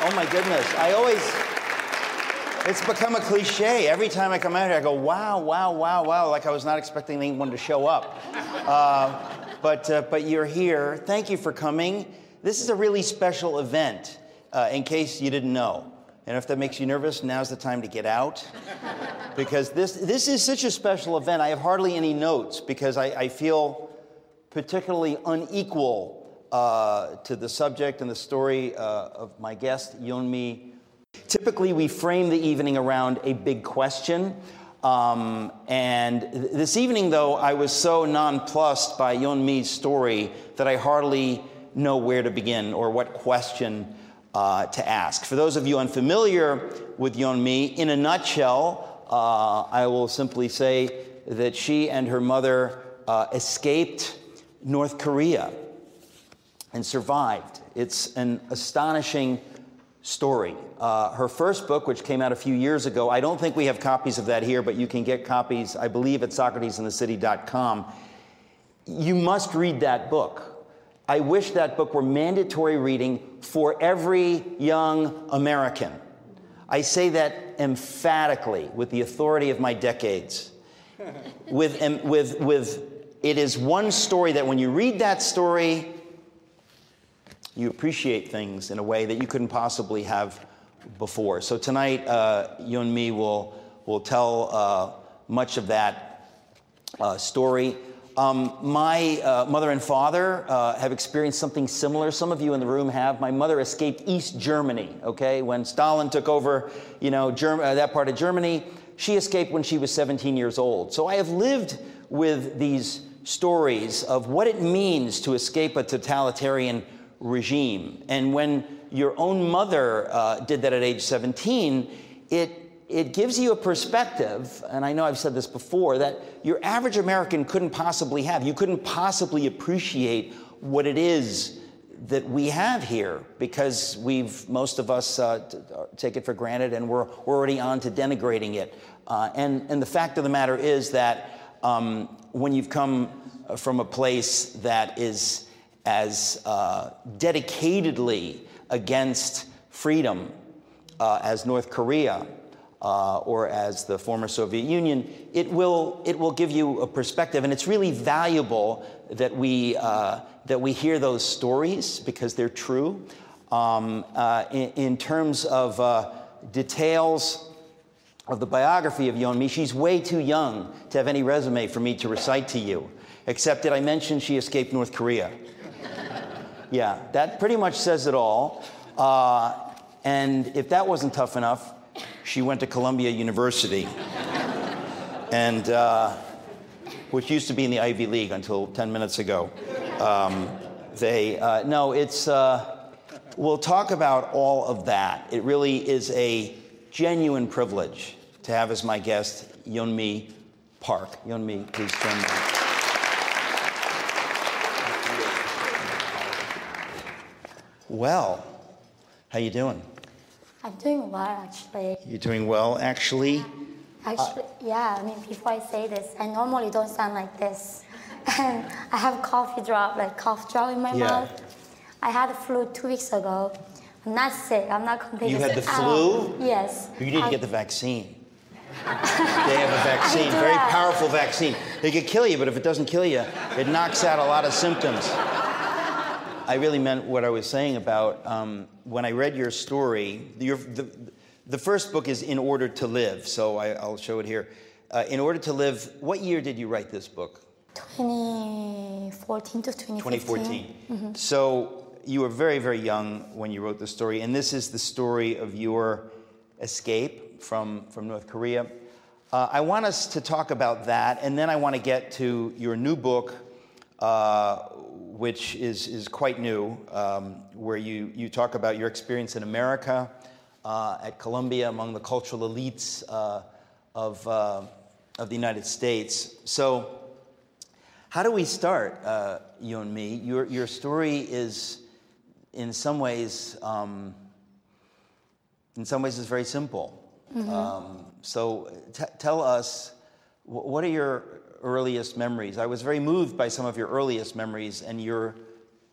Oh my goodness. I always, it's become a cliche. Every time I come out here, I go, wow, wow, wow, wow, like I was not expecting anyone to show up. Uh, but, uh, but you're here. Thank you for coming. This is a really special event, uh, in case you didn't know. And if that makes you nervous, now's the time to get out. because this, this is such a special event. I have hardly any notes because I, I feel particularly unequal uh, to the subject and the story uh, of my guest, Yeonmi. Typically, we frame the evening around a big question. Um, and th- this evening, though, I was so nonplussed by Yeonmi's story that I hardly know where to begin or what question uh, to ask. For those of you unfamiliar with Yeonmi, in a nutshell, uh, I will simply say that she and her mother uh, escaped North Korea and survived. It's an astonishing story. Uh, her first book, which came out a few years ago, I don't think we have copies of that here, but you can get copies, I believe, at SocratesInTheCity.com. You must read that book. I wish that book were mandatory reading for every young American. I say that emphatically with the authority of my decades. with, with, with, it is one story that when you read that story, you appreciate things in a way that you couldn't possibly have before. So tonight, uh, Yeonmi will, will tell uh, much of that uh, story. Um, my uh, mother and father uh, have experienced something similar. Some of you in the room have. My mother escaped East Germany, okay? When Stalin took over, you know, Germ- uh, that part of Germany, she escaped when she was 17 years old. So I have lived with these stories of what it means to escape a totalitarian regime. And when your own mother uh, did that at age 17, it, it gives you a perspective, and I know I've said this before, that your average American couldn't possibly have. You couldn't possibly appreciate what it is that we have here because we've, most of us uh, t- uh, take it for granted and we're, we're already on to denigrating it. Uh, and, and the fact of the matter is that um, when you've come from a place that is as uh, dedicatedly against freedom uh, as North Korea uh, or as the former Soviet Union, it will, it will give you a perspective. And it's really valuable that we, uh, that we hear those stories because they're true. Um, uh, in, in, terms of uh, details of the biography of Yeonmi, she's way too young to have any resume for me to recite to you, except that I mentioned she escaped North Korea. Yeah, that pretty much says it all. Uh, and if that wasn't tough enough, she went to Columbia University, and uh, which used to be in the Ivy League until 10 minutes ago. Um, they uh, no, it's. Uh, we'll talk about all of that. It really is a genuine privilege to have as my guest Yeonmi Park. Yeonmi, please join me. Well, how you doing? I'm doing well, actually. You're doing well, actually. Yeah. Actually, uh, yeah. I mean, before I say this, I normally don't sound like this, and I have coffee drop, like cough drop in my yeah. mouth. I had the flu two weeks ago. I'm not sick. I'm not contagious. You had the flu? Yes. You need I, to get the vaccine. they have a vaccine, very have. powerful vaccine. It could kill you, but if it doesn't kill you, it knocks out a lot of symptoms. I really meant what I was saying about um, when I read your story. Your, the, the first book is In Order to Live, so I, will show it here. Uh, in Order to Live, what year did you write this book? 2014 to 2015. 2014. Mm-hmm. So you were very, very young when you wrote the story, and this is the story of your escape from, from North Korea. Uh, I want us to talk about that, and then I want to get to your new book, uh, which is, is quite new, um, where you, you talk about your experience in America, uh, at Columbia, among the cultural elites uh, of, uh, of the United States. So, how do we start, uh, you and me? Your, your story is, in some ways, um, in some ways, is very simple. Mm-hmm. Um, so, t- tell us, what are your earliest memories. I was very moved by some of your earliest memories, and your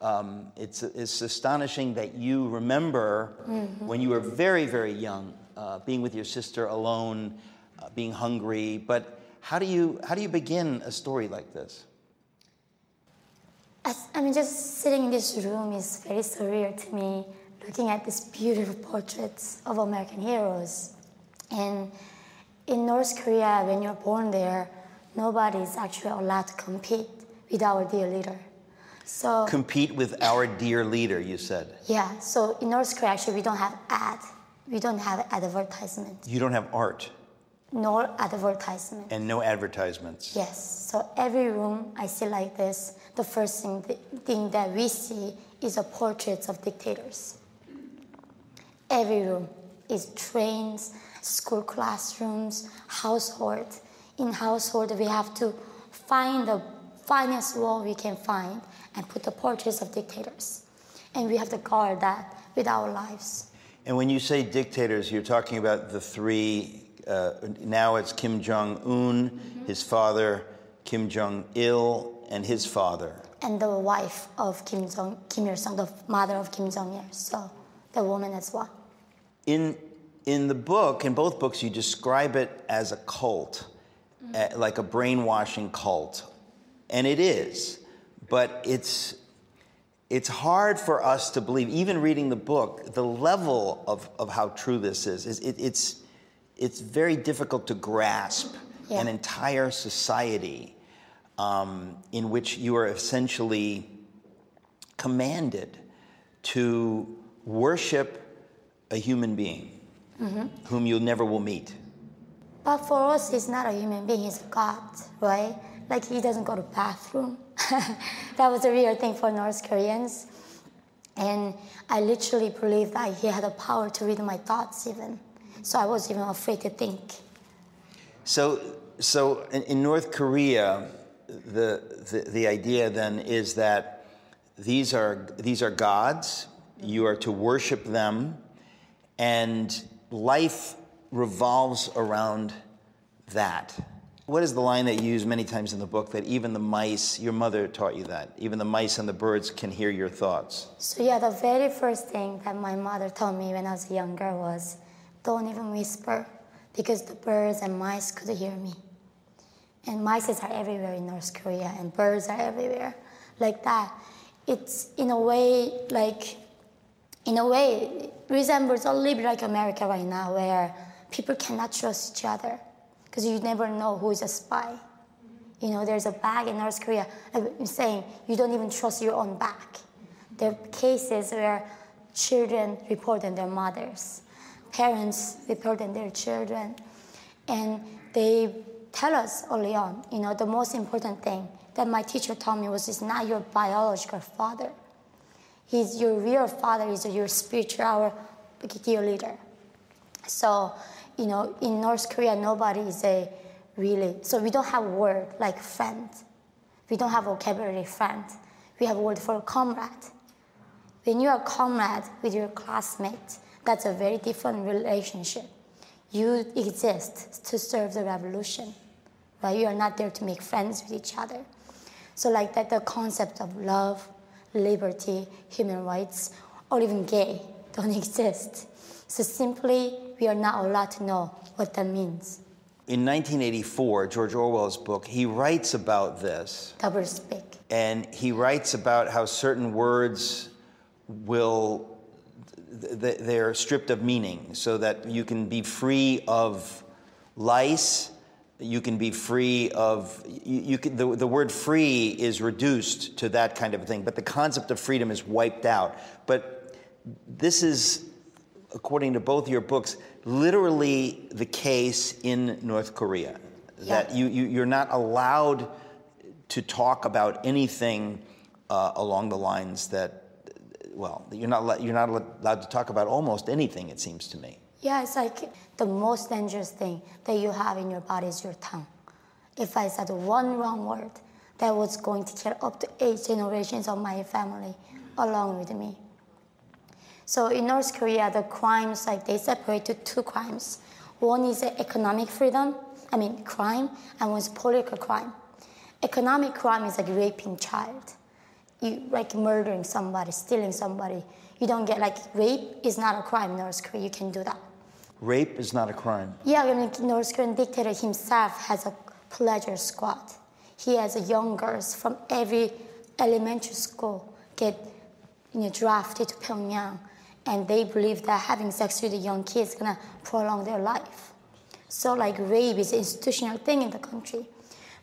Um, it's, it's astonishing that you remember when you were very, very young, uh, being with your sister alone, uh, being hungry. But how do, you, how do you begin a story like this? As, I mean, just sitting in this room is very surreal to me, looking at these beautiful portraits of American heroes. And in North Korea, when you're born there, nobody is actually allowed to compete with our dear leader. So Compete with our dear leader, you said. yeah, so in North Korea, actually, we don't have ad, we don't have advertisement, You don't have art nor advertisement. and no advertisements. Yes. So every room I see like this, the first thing, thing that we see is a portraits of dictators. Every room is trains, school classrooms, household. In household, we have to find the finest wall we can find and put the portraits of dictators. And we have to guard that with our lives. And when you say dictators, you're talking about the three. Uh, now it's Kim Jong Un, his father, Kim Jong Il, and his father. And the wife of Kim Jong Kim Il Sung, the mother of Kim Jong Il. So the woman as well. In in the book, in both books, you describe it as a cult, like a brainwashing cult, and it is. But it's it's hard for us to believe, even reading the book, the level of, of how true this is. is it, it's it's very difficult to grasp Yeah. an entire society um, in which you are essentially commanded to worship a human being whom you never will meet. But for us, he's not a human being, he's a God, right? Like he doesn't go to bathroom. that was a real thing for North Koreans. And I literally believed that he had the power to read my thoughts even. So I was even afraid to think. So, so in, in North Korea, the, the, the idea then is that these are, these are gods, you are to worship them, and life revolves around that. What is the line that you use many times in the book that even the mice, your mother taught you that, even the mice and the birds can hear your thoughts? So yeah, the very first thing that my mother told me when I was younger was, don't even whisper, because the birds and mice could hear me. And mice are everywhere in North Korea, and birds are everywhere, like that. It's in a way like, in a way, resembles a little bit like America right now, where people cannot trust each other, because you never know who is a spy. You know, there's a bag in North Korea. Uh, I'm saying you don't even trust your own bag. There are cases where children report on their mothers, parents report on their children, and they tell us early on. You know, the most important thing that my teacher told me was, "It's not your biological father. He's your real father. Is your spiritual leader." So, you know, in North Korea, nobody is a really, so we don't have word like friend. We don't have vocabulary friend. We have word for comrade. When you are comrade with your classmate, that's a very different relationship. You exist to serve the revolution, right? You are not there to make friends with each other. So like that, the concept of love, liberty, human rights, or even gay don't exist. So simply, we are not allowed to know what that means. In 1984, George Orwell's book, he writes about this. Double speak. and he writes about how certain words will th- th- they're stripped of meaning so that you can be free of lice you can be free of you, you can, the, the word free is reduced to that kind of a thing but the concept of freedom is wiped out but this is according to both your books literally the case in north korea that Yeah. you, you, you're not allowed to talk about anything uh, along the lines that, well, you're not, you're not allowed to talk about almost anything, it seems to me. Yeah, it's like the most dangerous thing that you have in your body is your tongue. If I said one wrong word, that was going to kill up to eight generations of my family along with me. So in North Korea, the crimes like they separate to two crimes. One is economic freedom, I mean crime, and one is political crime. Economic crime is like raping child. you like murdering somebody, stealing somebody. You don't get like rape is not a crime in North Korea. You can do that. Rape is not a crime. Yeah, I mean, North Korean dictator himself has a pleasure squad. He has young girls from every elementary school get you know, drafted to Pyongyang, and they believe that having sex with the young kids is gonna prolong their life. So like rape is an institutional thing in the country.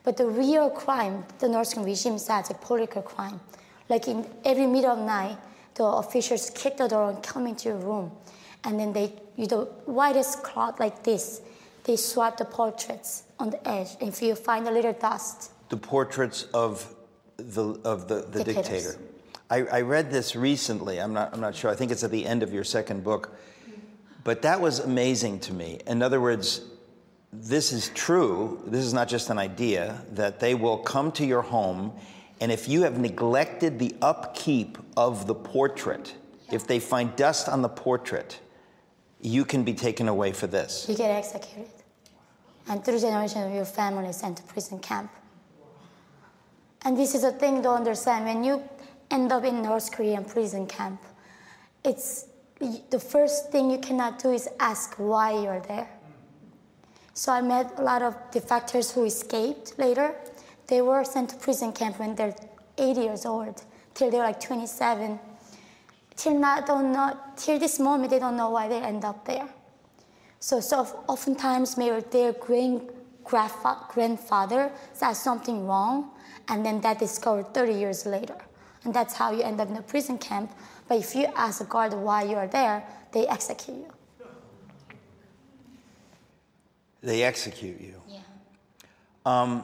But the real crime, the North Korean regime says a political crime. Like in every middle of night, the officials kick the door and come into your room. And then they, you the whitest cloth like this, they swipe the portraits on the edge. And if you find a little dust, The portraits of the, of the, the dictator. I, I read this recently. I'm not, I'm not sure. I think it's at the end of your second book. But that was amazing to me. In other words, this is true. This is not just an idea that they will come to your home, and if you have neglected the upkeep of the portrait, if they find dust on the portrait, you can be taken away for this. you get executed. And three generations of your family sent to prison camp. And this is a thing to understand. When you end up in North Korean prison camp, it's the first thing you cannot do is ask why you're there. So I met a lot of defectors who escaped later. They were sent to prison camp when they're 80 years old, till they're like 27. Till not don't know, till this moment they don't know why they end up there. So, so oftentimes maybe their grand grandfather said something wrong, and then that discovered 30 years later. And that's how you end up in a prison camp. But if you ask a guard why you are there, they execute you. They execute you. Yeah.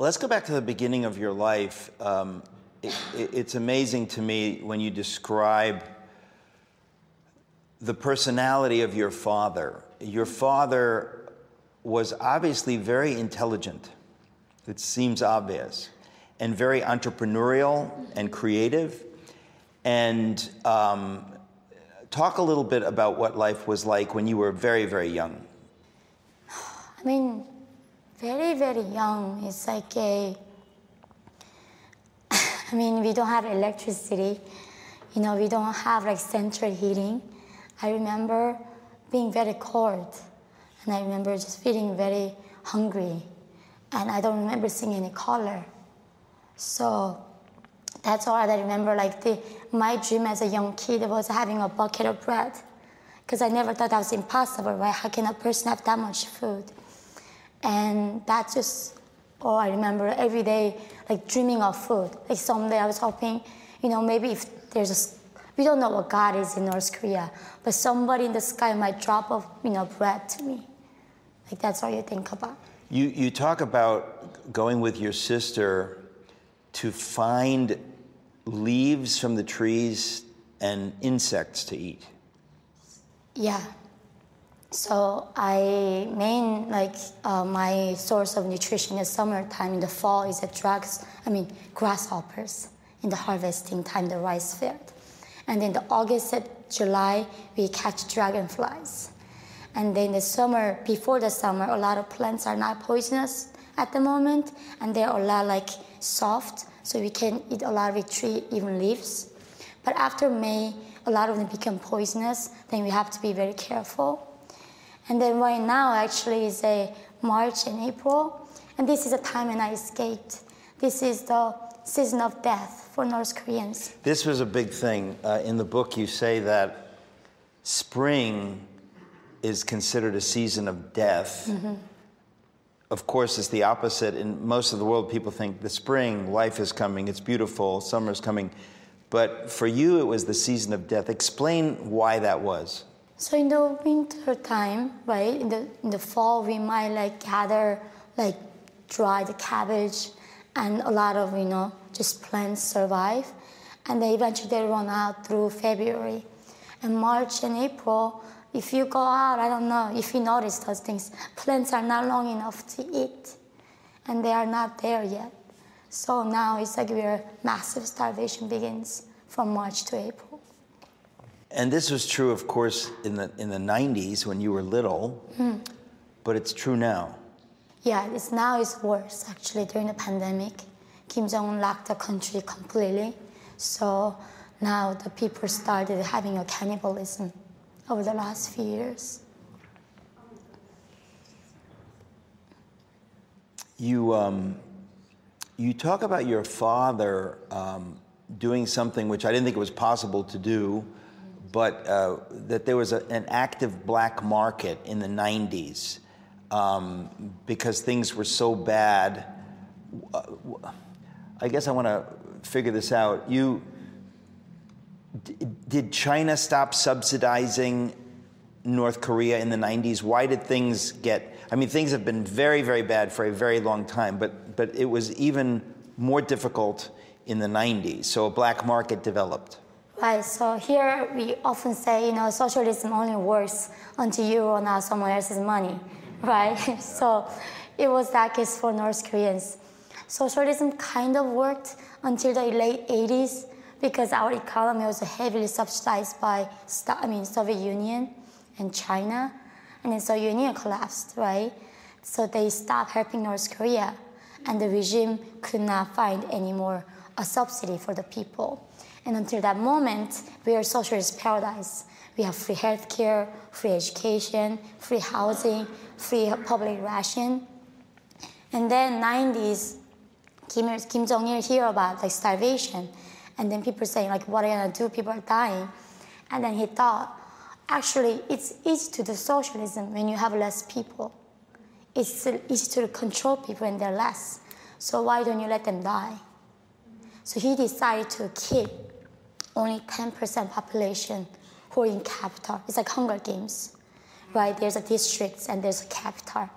Let's go back to the beginning of your life. Um, it, it- it's amazing to me when you describe the personality of your father. Your father was obviously very intelligent, it seems obvious, and very entrepreneurial and creative. And um, talk a little bit about what life was like when you were very, very young. I mean, very, very young. It's like a. I mean, we don't have electricity. You know, we don't have like central heating. I remember being very cold, and I remember just feeling very hungry, and I don't remember seeing any color. So that's all I remember. Like the, my dream as a young kid was having a bucket of bread, because I never thought that was impossible. Right? How can a person have that much food? And that's just all I remember every day, like dreaming of food. Like someday I was hoping, you know, maybe if there's a, we don't know what God is in North Korea, but somebody in the sky might drop of, you know, bread to me. Like that's all you think about. You, you talk about going with your sister to find leaves from the trees and insects to eat. Yeah. So I main like uh, my source of nutrition is summertime. In the fall is the drugs. I mean grasshoppers. In the harvesting time, the rice field, and in the August and July we catch dragonflies. And then the summer, before the summer, a lot of plants are not poisonous at the moment, and they're a lot like soft, so we can eat a lot of tree, even leaves. But after May, a lot of them become poisonous, then we have to be very careful. And then right now, actually, is a March and April, and this is a time when I escaped. This is the season of death for North Koreans. This was a big thing. Uh, in the book, you say that spring is considered a season of death. Of course, it's the opposite. In most of the world, people think the spring, life is coming, it's beautiful, summer's coming. But for you, it was the season of death. Explain why that was. So in the winter time, right, in the in the fall, we might like gather like dried cabbage, and a lot of you know just plants survive, and then eventually they run out through February, and March and April. If you go out, I don't know if you notice those things. Plants are not long enough to eat, and they are not there yet. So now it's like where massive starvation begins from March to April. And this was true, of course, in the, in the 90s when you were little, hmm. but it's true now. Yeah, it's now it's worse actually during the pandemic. Kim Jong Un locked the country completely, So now the people started having a cannibalism over the last few years. You, um, you talk about your father um, doing something which I didn't think it was possible to do, but uh, that there was a, an active black market in the 90s um, because things were so bad. Uh, I guess I want to figure this out. You d- did China stop subsidizing North Korea in the 90s? Why did things get? I mean, things have been very, very bad for a very long time, but but it was even more difficult in the 90s. So a black market developed. Right. So here we often say, you know, socialism only works until you run out someone else's money, right? so it was that case for North Koreans. Socialism kind of worked until the late 80s because our economy was heavily subsidized by, I mean, Soviet Union and China, and then Soviet Union collapsed, right? So they stopped helping North Korea, and the regime could not find any more a subsidy for the people. And until that moment, we are socialist paradise. We have free healthcare, free education, free housing, free public ration. And then 90s, Kim, Kim Jong-il hear about like starvation, and then people saying like, what are you gonna do? People are dying. And then he thought, actually, it's easy to do socialism when you have less people. It's easy to control people when they're less. So why don't you let them die? So he decided to keep only 10% population who are in capital. It's like Hunger Games, right? There's a districts and there's a capital.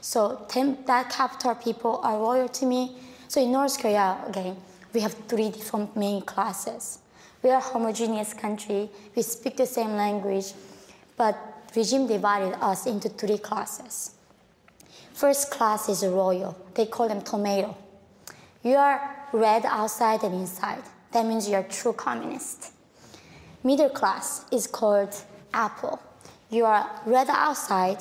So 10, that capital people are loyal to me. So in North Korea, again, we have three different main classes. We are a homogeneous country. We speak the same language, but regime divided us into three classes. First class is royal. They call them tomato. You are red outside and inside. That means you're true communist. Middle class is called apple. You are red outside,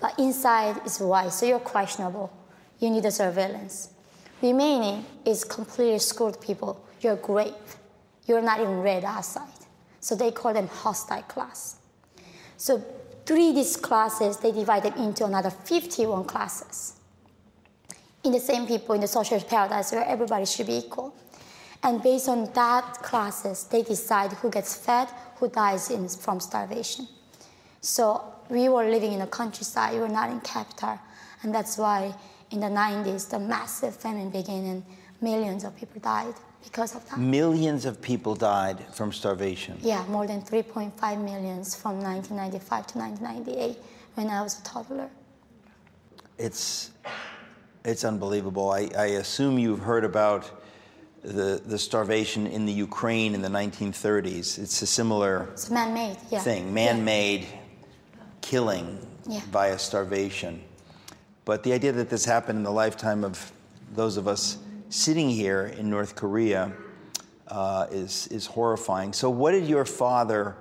but inside is white, so you're questionable. You need a surveillance. Remaining is completely screwed people. You're great. You're not even red outside. So they call them hostile class. So three these classes, they divide them into another 51 classes. In the same people in the social paradise where everybody should be equal. And based on that classes, they decide who gets fed, who dies in, from starvation. So we were living in the countryside, we were not in capital. And that's why in the 90s, the massive famine began and millions of people died because of that. Millions of people died from starvation. Yeah, more than 3.5 millions from 1995 to 1998 when I was a toddler. It's, it's unbelievable. I, I assume you've heard about the, the starvation in the Ukraine in the 1930s. It's a similar it's man-made, yeah. thing, man-made yeah. killing yeah. via starvation. But the idea that this happened in the lifetime of those of us sitting here in North Korea uh, is, is horrifying. So, what did your father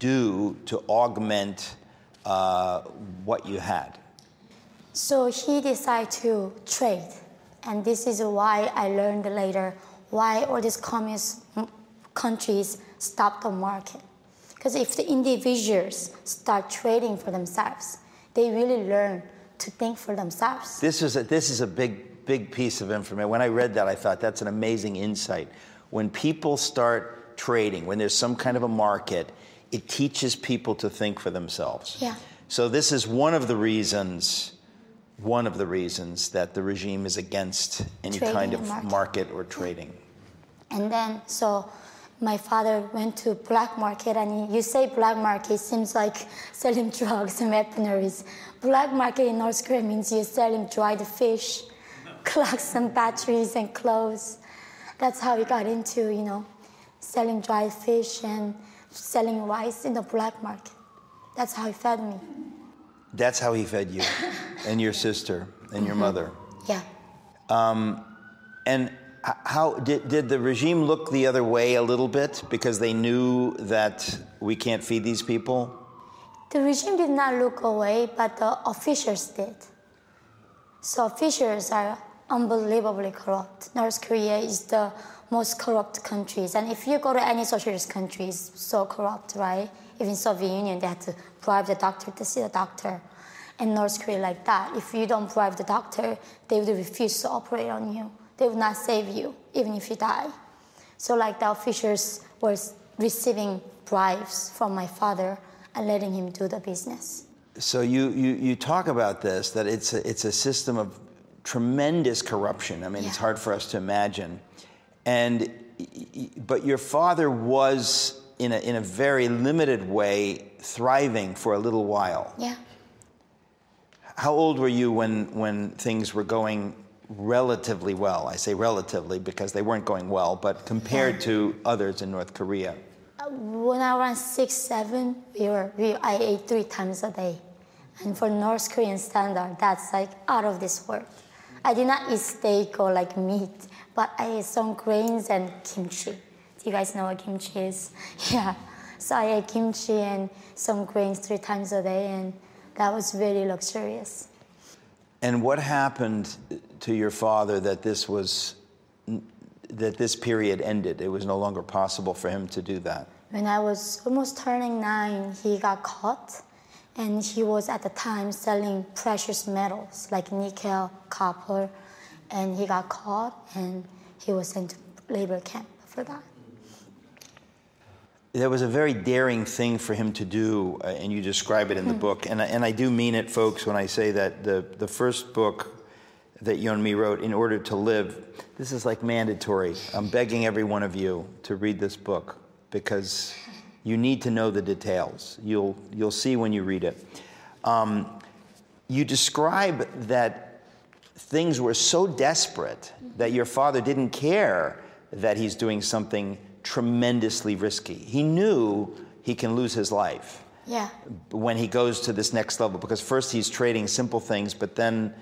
do to augment uh, what you had? So, he decided to trade. And this is why I learned later why all these communist countries stop the market. Because if the individuals start trading for themselves, they really learn to think for themselves. This is a, this is a big, big piece of information. When I read that, I thought that's an amazing insight. When people start trading, when there's some kind of a market, it teaches people to think for themselves. Yeah. So this is one of the reasons, one of the reasons that the regime is against any Trading kind of market. market or trading. And then, so my father went to black market, and you say black market seems like selling drugs and weaponries. Black market in North Korea means you're selling dried fish, clocks and batteries and clothes. That's how he got into, you know, selling dried fish and selling rice in the black market. That's how he fed me. That's how he fed you, and your sister, and your mother. Yeah. Um, And how did, did the regime look the other way a little bit because they knew that we can't feed these people? The regime did not look away, but the officials did. So officials are unbelievably corrupt. North Korea is the most corrupt countries. And if you go to any socialist countries, so corrupt, right? Even Soviet Union, they had to bribe the doctor to see the doctor. And North Korea like that. If you don't bribe the doctor, they would refuse to operate on you. They would not save you, even if you die. So like the officials were receiving bribes from my father and letting him do the business. So you, you, you talk about this, that it's a, it's a system of tremendous corruption. I mean, it's hard for us to imagine. And, but your father was, in a, in a very limited way, thriving for a little while. Yeah. How old were you when, when things were going relatively well? I say relatively because they weren't going well, but compared to others in North Korea. When I was six, seven, we were, we, I ate three times a day. And for North Korean standard, that's like out of this world. I did not eat steak or like meat, but I ate some grains and kimchi. Do you guys know what kimchi is? Yeah. So I ate kimchi and some grains three times a day, and that was very luxurious. And what happened to your father that this was that this period ended? It was no longer possible for him to do that. When I was almost turning nine, he got caught, and he was at the time selling precious metals like nickel, copper, and he got caught and he was sent to labor camp for that. That was a very daring thing for him to do, uh, and you describe it in the book. And, I- and I do mean it, folks, when I say that the, the first book that Yeonmi wrote, In Order to Live, this is like mandatory. I'm begging every one of you to read this book because you need to know the details. You'll, you'll see when you read it. Um, you describe that things were so desperate that your father didn't care that he's doing something tremendously risky. He knew he can lose his life Yeah, when he goes to this next level because first he's trading simple things, but then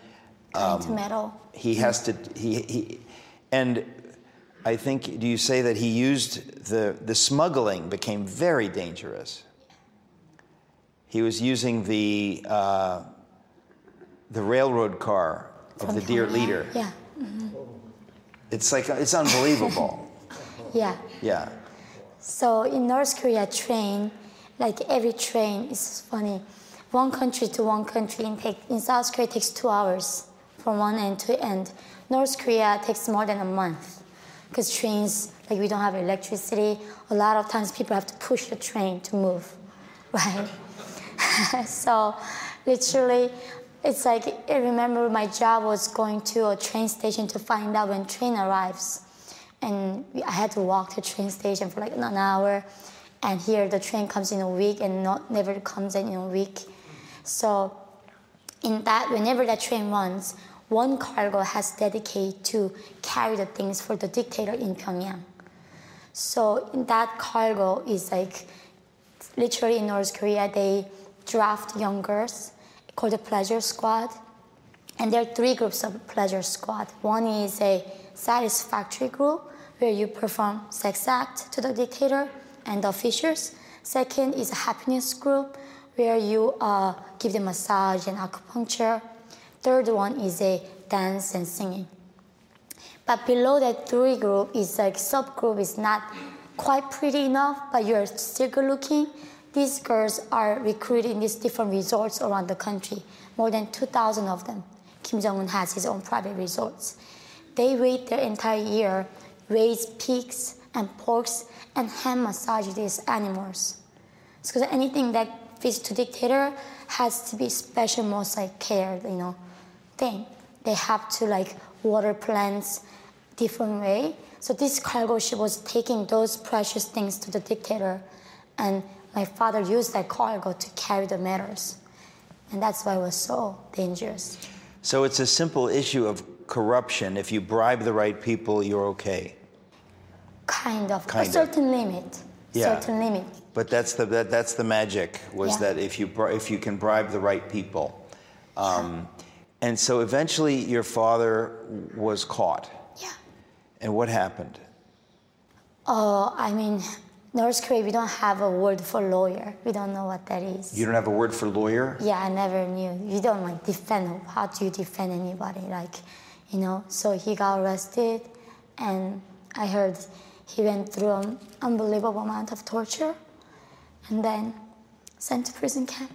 going to metal. he has to he, he and I think do you say that he used the the smuggling became very dangerous. He was using the uh, the railroad car of from the dear leader. Yeah, It's like it's unbelievable. yeah. yeah. So in North Korea, train, like every train is funny. One country to one country in, take, in South Korea takes two hours from one end to end. North Korea takes more than a month because trains, like we don't have electricity. A lot of times people have to push the train to move, right? so literally, it's like I remember my job was going to a train station to find out when train arrives and I had to walk to train station for like an hour. And here the train comes in a week and not never comes in a week. So in that, whenever that train runs, one cargo has dedicated to carry the things for the dictator in Pyongyang. So in that cargo is like literally in North Korea they draft young girls called the pleasure squad. And there are three groups of pleasure squad. One is a satisfactory group where you perform sex act to the dictator and the officials. Second is a happiness group where you uh, give them massage and acupuncture. Third one is a dance and singing. But below that three group is like subgroup is not quite pretty enough, but you're still good looking. These girls are recruited in these different resorts around the country, more than 2,000 of them. Kim Jong Un has his own private resorts. They wait their entire year, raise pigs and porks, and hand massage these animals. Because anything that fits to dictator has to be special, most like care, you know, thing. They have to like water plants different way. So this cargo ship was taking those precious things to the dictator, and my father used that cargo to carry the metals, and that's why it was so dangerous. So it's a simple issue of corruption. If you bribe the right people, you're okay. Kind of Kind a of. certain limit. Yeah. Certain limit. But that's the that, that's the magic was Yeah. that if you bri- if you can bribe the right people, um, and so eventually your father was caught. Yeah. And what happened? Oh, I mean, North Korea, we don't have a word for lawyer. We don't know what that is. You don't have a word for lawyer. Yeah, I never knew. You don't like defend. How do you defend anybody? Like, you know. So he got arrested, and I heard he went through an unbelievable amount of torture, and then sent to prison camp.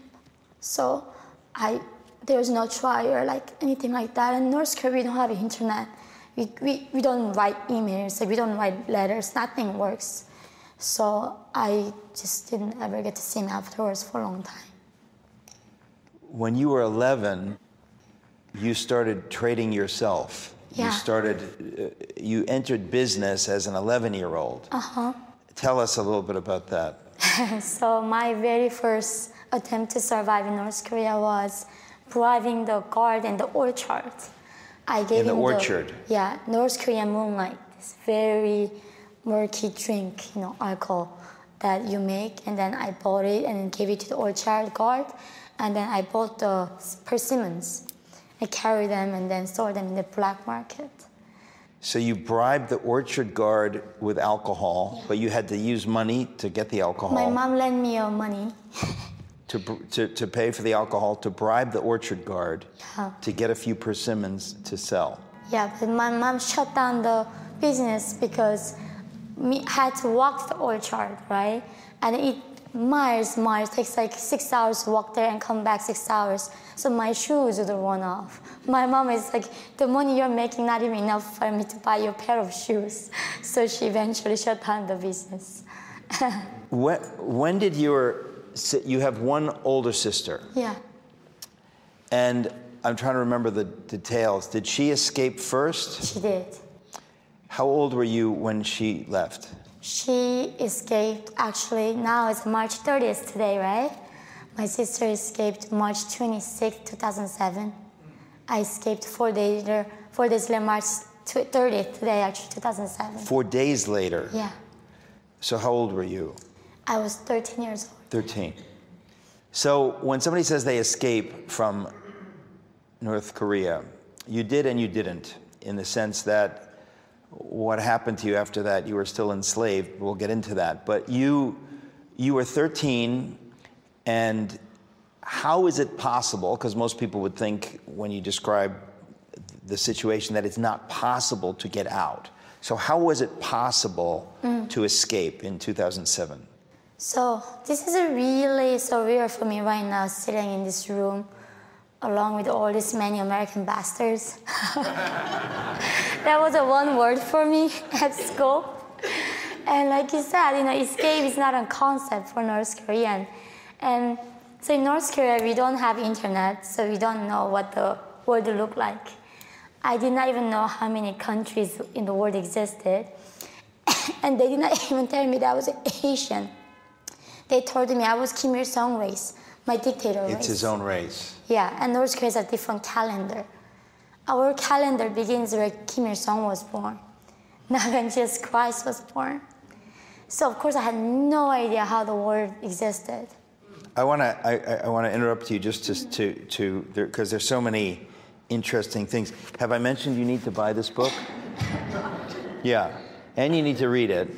So I there's no trial or like anything like that. In North Korea, we don't have internet. We, we, we don't write emails, like we don't write letters, nothing works. So I just didn't ever get to see him afterwards for a long time. When you were 11, you started trading yourself. Yeah. You started, uh, you entered business as an 11 year old. Uh huh. Tell us a little bit about that. so my very first attempt to survive in North Korea was driving the guard in the orchard. I gave In the him orchard? yeah, North Korean moonlight. This very murky drink, you know, alcohol that you make, and then I bought it and gave it to the orchard guard, and then I bought the persimmons. I carried them and then sold them in the black market. So you bribed the orchard guard with alcohol, but you had to use money to get the alcohol. My mom lent me your money. to, to, to pay for the alcohol, to bribe the orchard guard, Yeah. to get a few persimmons to sell. Yeah, but my mom shut down the business because me had to walk the orchard, right? And it miles, miles takes like six hours to walk there and come back six hours. So my shoes would run off. My mom is like, the money you're making not even enough for me to buy you a pair of shoes. So she eventually shut down the business. When, when did your, you have one older sister, Yeah. and I'm trying to remember the details. Did she escape first? She did. How old were you when she left? She escaped actually now it's March 30th today, right? My sister escaped March 26, 2007. I escaped four days later, four days later, March 30th today, actually 2007. Four days later. Yeah, So how old were you? I was 13 years old. 13. So when somebody says they escape from North Korea, you did and you didn't, in the sense that what happened to you after that, you were still enslaved. We'll get into that. But you, you were 13, and how is it possible? Because most people would think when you describe the situation that it's not possible to get out. So how was it possible mm. to escape in 2007? So this is really surreal for me right now, sitting in this room, along with all these many American bastards. that was a one word for me at school. And like you said, you know, escape is not a concept for North Korean. And so in North Korea, we don't have internet, so we don't know what the world looked like. I did not even know how many countries in the world existed. and they did not even tell me that I was Asian. They told me I was Kim Il Sung race, my dictator race. It's his own race. Yeah, and North Korea has a different calendar. Our calendar begins where Kim Il Sung was born, not when Jesus Christ was born. So of course I had no idea how the world existed. I want to I, I- want to interrupt you just to to to because there's so many interesting things. Have I mentioned you need to buy this book? yeah, and you need to read it.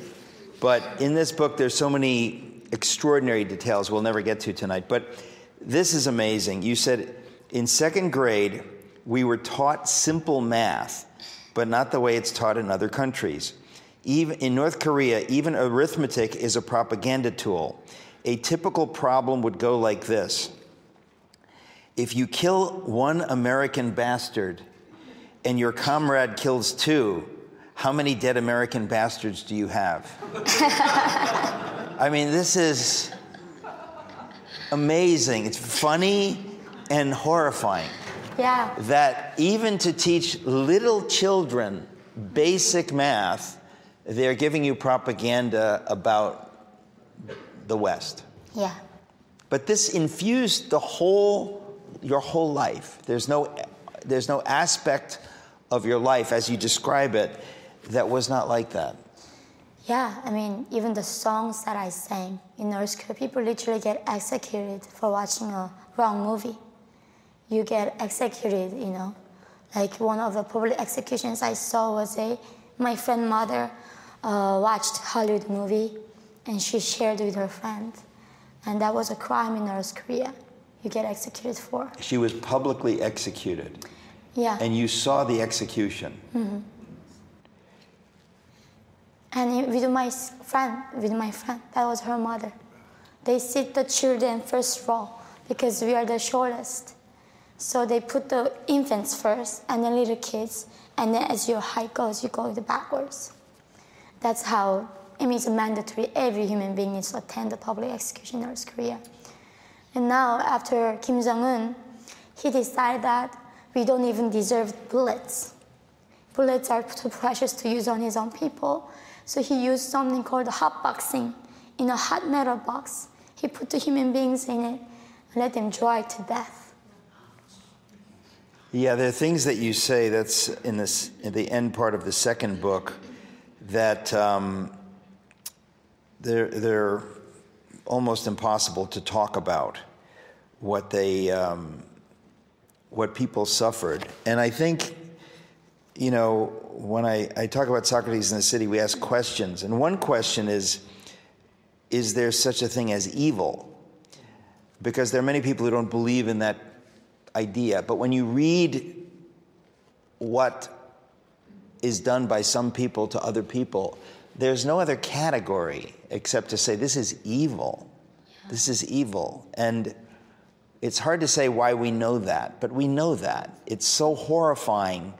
But in this book, there's so many extraordinary details we'll never get to tonight. But this is amazing. You said in second grade we were taught simple math, but not the way it's taught in other countries. Even in North Korea, even arithmetic is a propaganda tool. A typical problem would go like this If you kill one American bastard and your comrade kills two, how many dead American bastards do you have? I mean, this is amazing. It's funny and horrifying Yeah, that even to teach little children basic math, they're giving you propaganda about the West. yeah, But this infused the whole, your whole life. There's no, there's no aspect of your life as you describe it that was not like that. yeah. I mean, even the songs that I sang in North Korea, people literally get executed for watching a wrong movie. You get executed, you know. Like one of the public executions I saw was a my friend mother uh, watched Hollywood movie and she shared with her friend, and that was a crime in North Korea. You get executed for. She was publicly executed. Yeah. And you saw the execution. And with my friend, with my friend, that was her mother. They sit the children first row because we are the shortest. So they put the infants first and then little kids, and then as your height goes, you go the backwards. That's how it means mandatory. Every human being needs to attend the public execution in North Korea. And now, after Kim Jong Un, he decided that we don't even deserve bullets. Bullets are too precious to use on his own people. So he used something called hot boxing in a hot metal box. He put the human beings in it and let them dry to death. Yeah, there are things that you say that's in this in the end part of the second book that um, they're they're almost impossible to talk about what they um, what people suffered, and I think you know when I, I talk about Socrates in the city, we ask questions, and one question is: Is there such a thing as evil? Because there are many people who don't believe in that idea. But when you read what is done by some people to other people, there's no other category except to say this is evil. This is evil. And it's hard to say why we know that, but we know that. It's so horrifying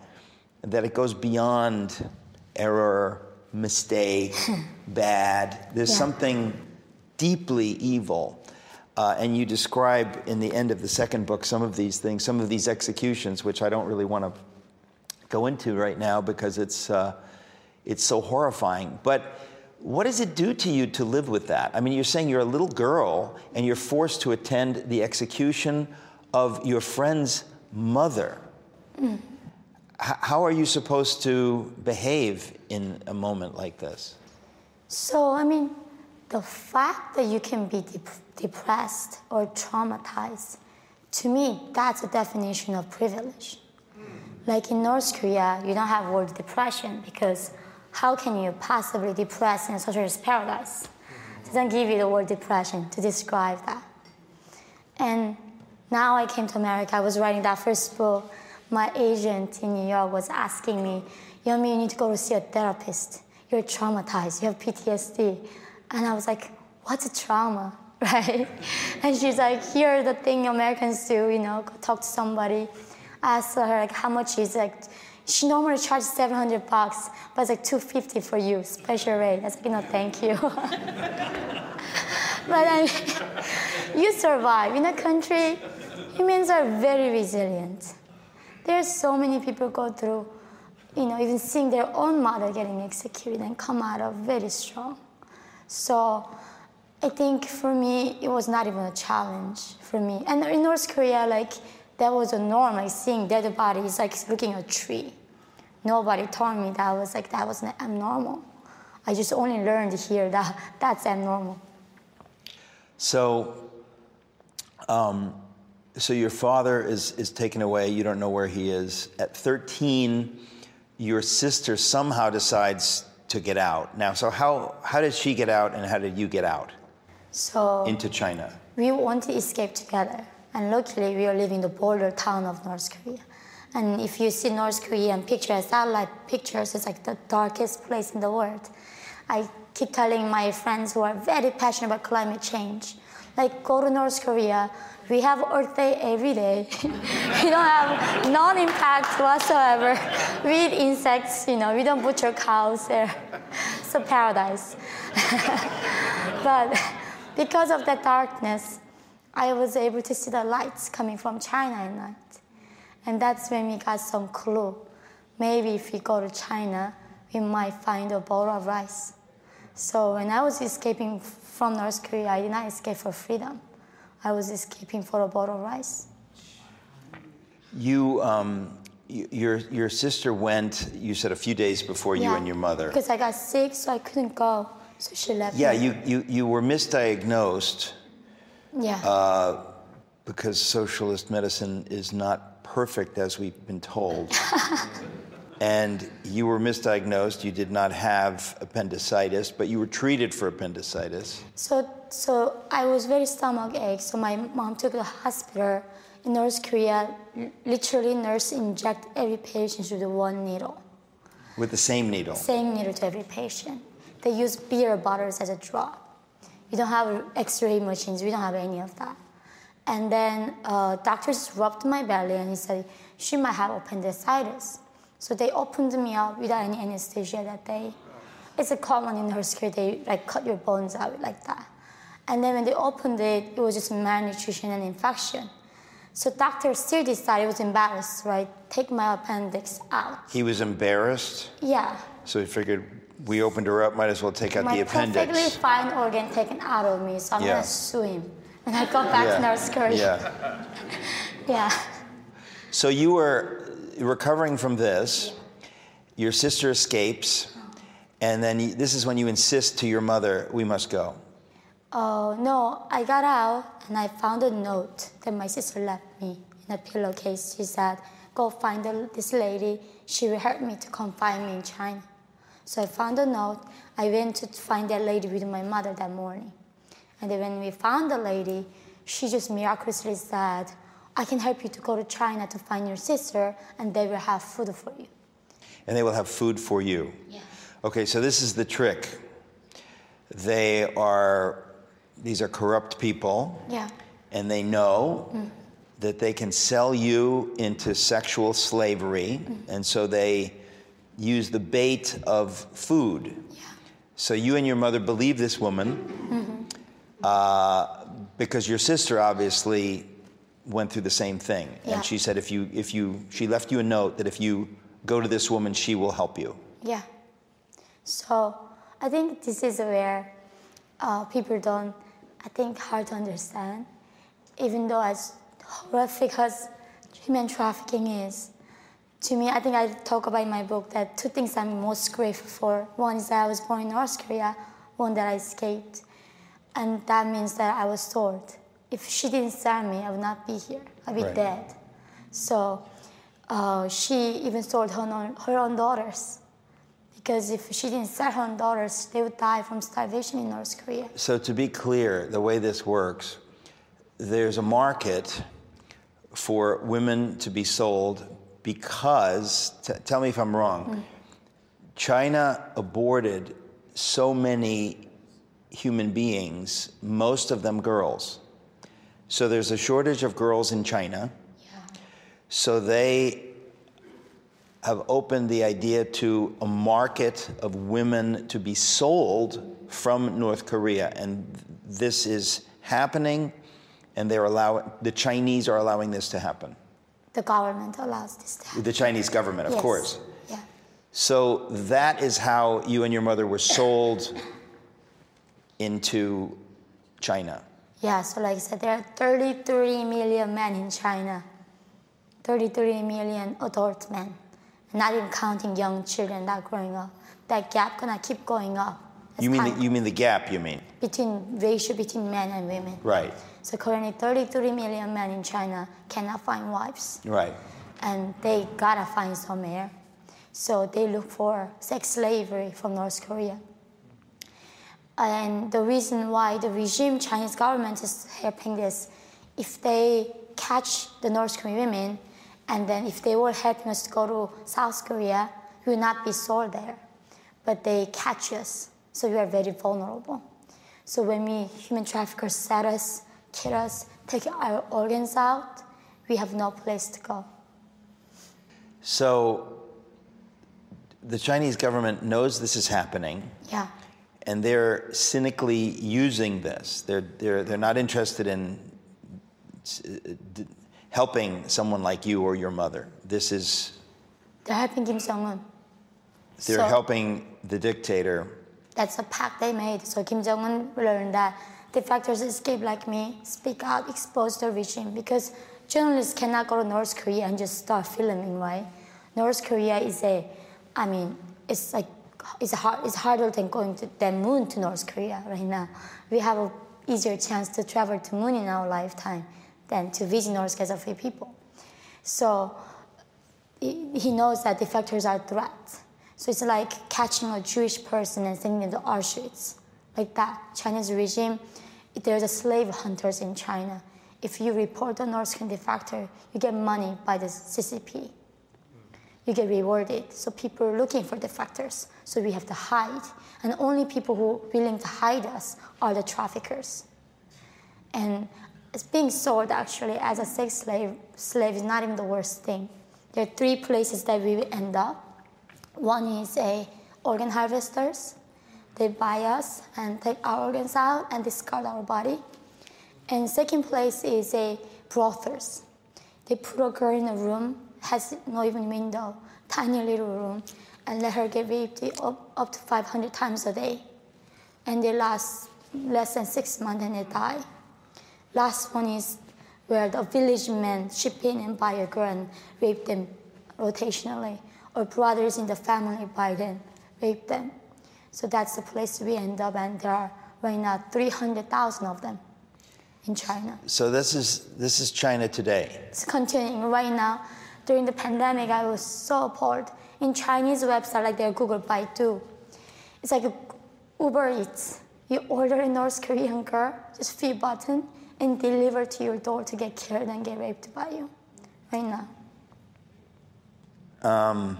that it goes beyond error, mistake, bad. There's Yeah. something deeply evil. Uh, and you describe in the end of the second book some of these things, some of these executions, which I don't really want to go into right now because it's, uh, it's so horrifying. But what does it do to you to live with that? I mean, you're saying you're a little girl and you're forced to attend the execution of your friend's mother. H- how are you supposed to behave in a moment like this? So, I mean, the fact that you can be dep- depressed or traumatized, to me, that's a definition of privilege. Like in North Korea, you don't have word depression because how can you possibly depress in a socialist paradise? It doesn't give you the word depression to describe that. And now I came to America, I was writing that first book. My agent in New York was asking me, Yumi, you need to go to see a therapist. You're traumatized, you have PTSD. And I was like, what's a trauma, right? And she's like, here are the thing Americans do, you know, talk to somebody. I asked her, like, how much is? Like, she normally charges 700 bucks, but it's like 250 for you, special rate. I was like, no, thank you. but I mean, you survive. In a country, humans are very resilient. There's so many people go through, you know, even seeing their own mother getting executed and come out of very strong. So I think for me, it was not even a challenge for me. And in North Korea, like, that was a norm, like seeing dead bodies, like looking at a tree. Nobody told me that was like, that was abnormal. I just only learned here that that's abnormal. So, um, so your father is, is taken away. You don't know where he is. At 13, your sister somehow decides to get out. Now, so how, how did she get out and how did you get out So into China? we want to escape together. And luckily, we are living in the border town of North Korea. And if you see North Korean pictures, satellite pictures, it's like the darkest place in the world. I keep telling my friends who are very passionate about climate change, like go to North Korea. We have Earth Day every day. we don't have non-impact whatsoever. We eat insects, you know. We don't butcher cows there. It's a paradise. but because of that darkness, I was able to see the lights coming from China at night. And that's when we got some clue. Maybe if we go to China, we might find a bowl of rice. So when I was escaping from North Korea, I did not escape for freedom. I was escaping for a bowl of rice. You, um, your, your sister went, you said a few days before you and your mother. Because I got sick, so I couldn't go. So she left Yeah, me. you, you, you were misdiagnosed Yeah. uh, because socialist medicine is not perfect, as we've been told. and you were misdiagnosed. You did not have appendicitis, but you were treated for appendicitis. So, so I was very stomach ache. So my mom took the hospital In North Korea, literally, nurse inject every patient with one needle, With the same needle. same needle to every patient. They use beer bottles as a drop. We don't have X-ray machines. We don't have any of that. And then uh, doctors rubbed my belly and he said she might have appendicitis. So they opened me up without any anesthesia that day. It's a common in North Korea. They like cut your bones out like that. And then when they opened it, it was just malnutrition and infection. So doctor still decided he was embarrassed, right? Take my appendix out. He was embarrassed, Yeah. so he figured we opened her up, might as well take out my the appendix. My perfectly fine organ taken out of me, so I'm Yeah. gonna sue him. When I go back to North Korea. Yeah. Yeah. So you were recovering from this. Your sister escapes, and then you, this is when you insist to your mother, "We must go." Oh no, I got out and I found a note that my sister left me in a pillowcase. She said, "Go find this lady. She will help me to confine me in China." So I found a note. I went to find that lady with my mother that morning, and then when we found the lady, she just miraculously said, "I can help you to go to China to find your sister, and they will have food for you." And they will have food for you. Yeah. Okay, so this is the trick. They are, these are corrupt people, Yeah. and they know that they can sell you into sexual slavery, and so they use the bait of food. Yeah. So you and your mother believe this woman uh, because your sister obviously went through the same thing, Yeah. and she said if you if you she left you a note that if you go to this woman, she will help you. Yeah. So I think this is where uh, people don't, I think, hard to understand. Even though as horrific as human trafficking is, to me, I think I talk about in my book that two things I'm most grateful for. One is that I was born in North Korea, one that I escaped. And that means that I was sold. If she didn't sell me, I would not be here. I'd be Right. dead. So uh, she even sold her own, her own daughters. Because if she didn't sell her own daughters, they would die from starvation in North Korea. So to be clear, the way this works, there's a market for women to be sold because, t- tell me if I'm wrong, China aborted so many human beings, most of them girls. So there's a shortage of girls in China. So they have opened the idea to a market of women to be sold from North Korea. And this is happening, and they're allowing, the Chinese are allowing this to happen. The government allows this to happen. The Chinese government, of Yes. course. Yeah. So that is how you and your mother were sold into China. Yeah, so like I said, there are 33 million men in China. 33 million adult men. Not even counting young children that are growing up. That gap gonna keep going up. You mean, the, you mean the gap, you mean? between ratio between men and women. Right, So currently 33 million men in China cannot find wives. right. and they gotta find somewhere. So they look for sex slavery from North Korea. And the reason why the regime, Chinese government is helping this, if they catch the North Korean women, and then if they were helping us to go to South Korea, we would not be sold there. But they catch us, so we are very vulnerable. So when we human traffickers set us, kill us, take our organs out, we have no place to go. So the Chinese government knows this is happening. Yeah. And they're cynically using this. They're, they're, they're not interested in uh, helping someone like you or your mother. This is, They're helping Kim Jong Un. they're So- helping the dictator. That's a pact they made. So Kim Jong Un learned that defectors escape like me, speak out, expose the regime because journalists cannot go to North Korea and just start filming, right? North Korea is a, I mean, it's like it's hard, it's harder than going to the moon to North Korea right now. We have a easier chance to travel to moon in our lifetime than to visit North Korea as free people. So he he knows that defectors are threats. So it's like catching a Jewish person and sending them to Auschwitz, like that. Chinese regime, there's a slave hunters in China. if you report a North Korean defector, you get money by the CCP. You get rewarded. So people are looking for defectors. So we have to hide. And only people who are willing to hide us are the traffickers. And it's being sold actually as a sex slave, slave is not even the worst thing. There are three places that we end up. One is a organ harvesters. They buy us and take our organs out and discard our body. And second place is a brothels. They put a girl in a room, has no even window, tiny little room, and let her get raped up, up to 500 times a day. And they last less than six months and they die. Last one is where the village men ship in and buy a girl and rape them rotationally, or brothers in the family buy them, rape them. So that's the place we end up, and there are right now 300,000 of them in China. So this is this is China today. It's continuing right now. During the pandemic, I was so appalled. In Chinese website, like their Google Baidu, it's like Uber Eats. You order a North Korean girl, just few button, and deliver to your door to get killed and get raped by you, right now. Um,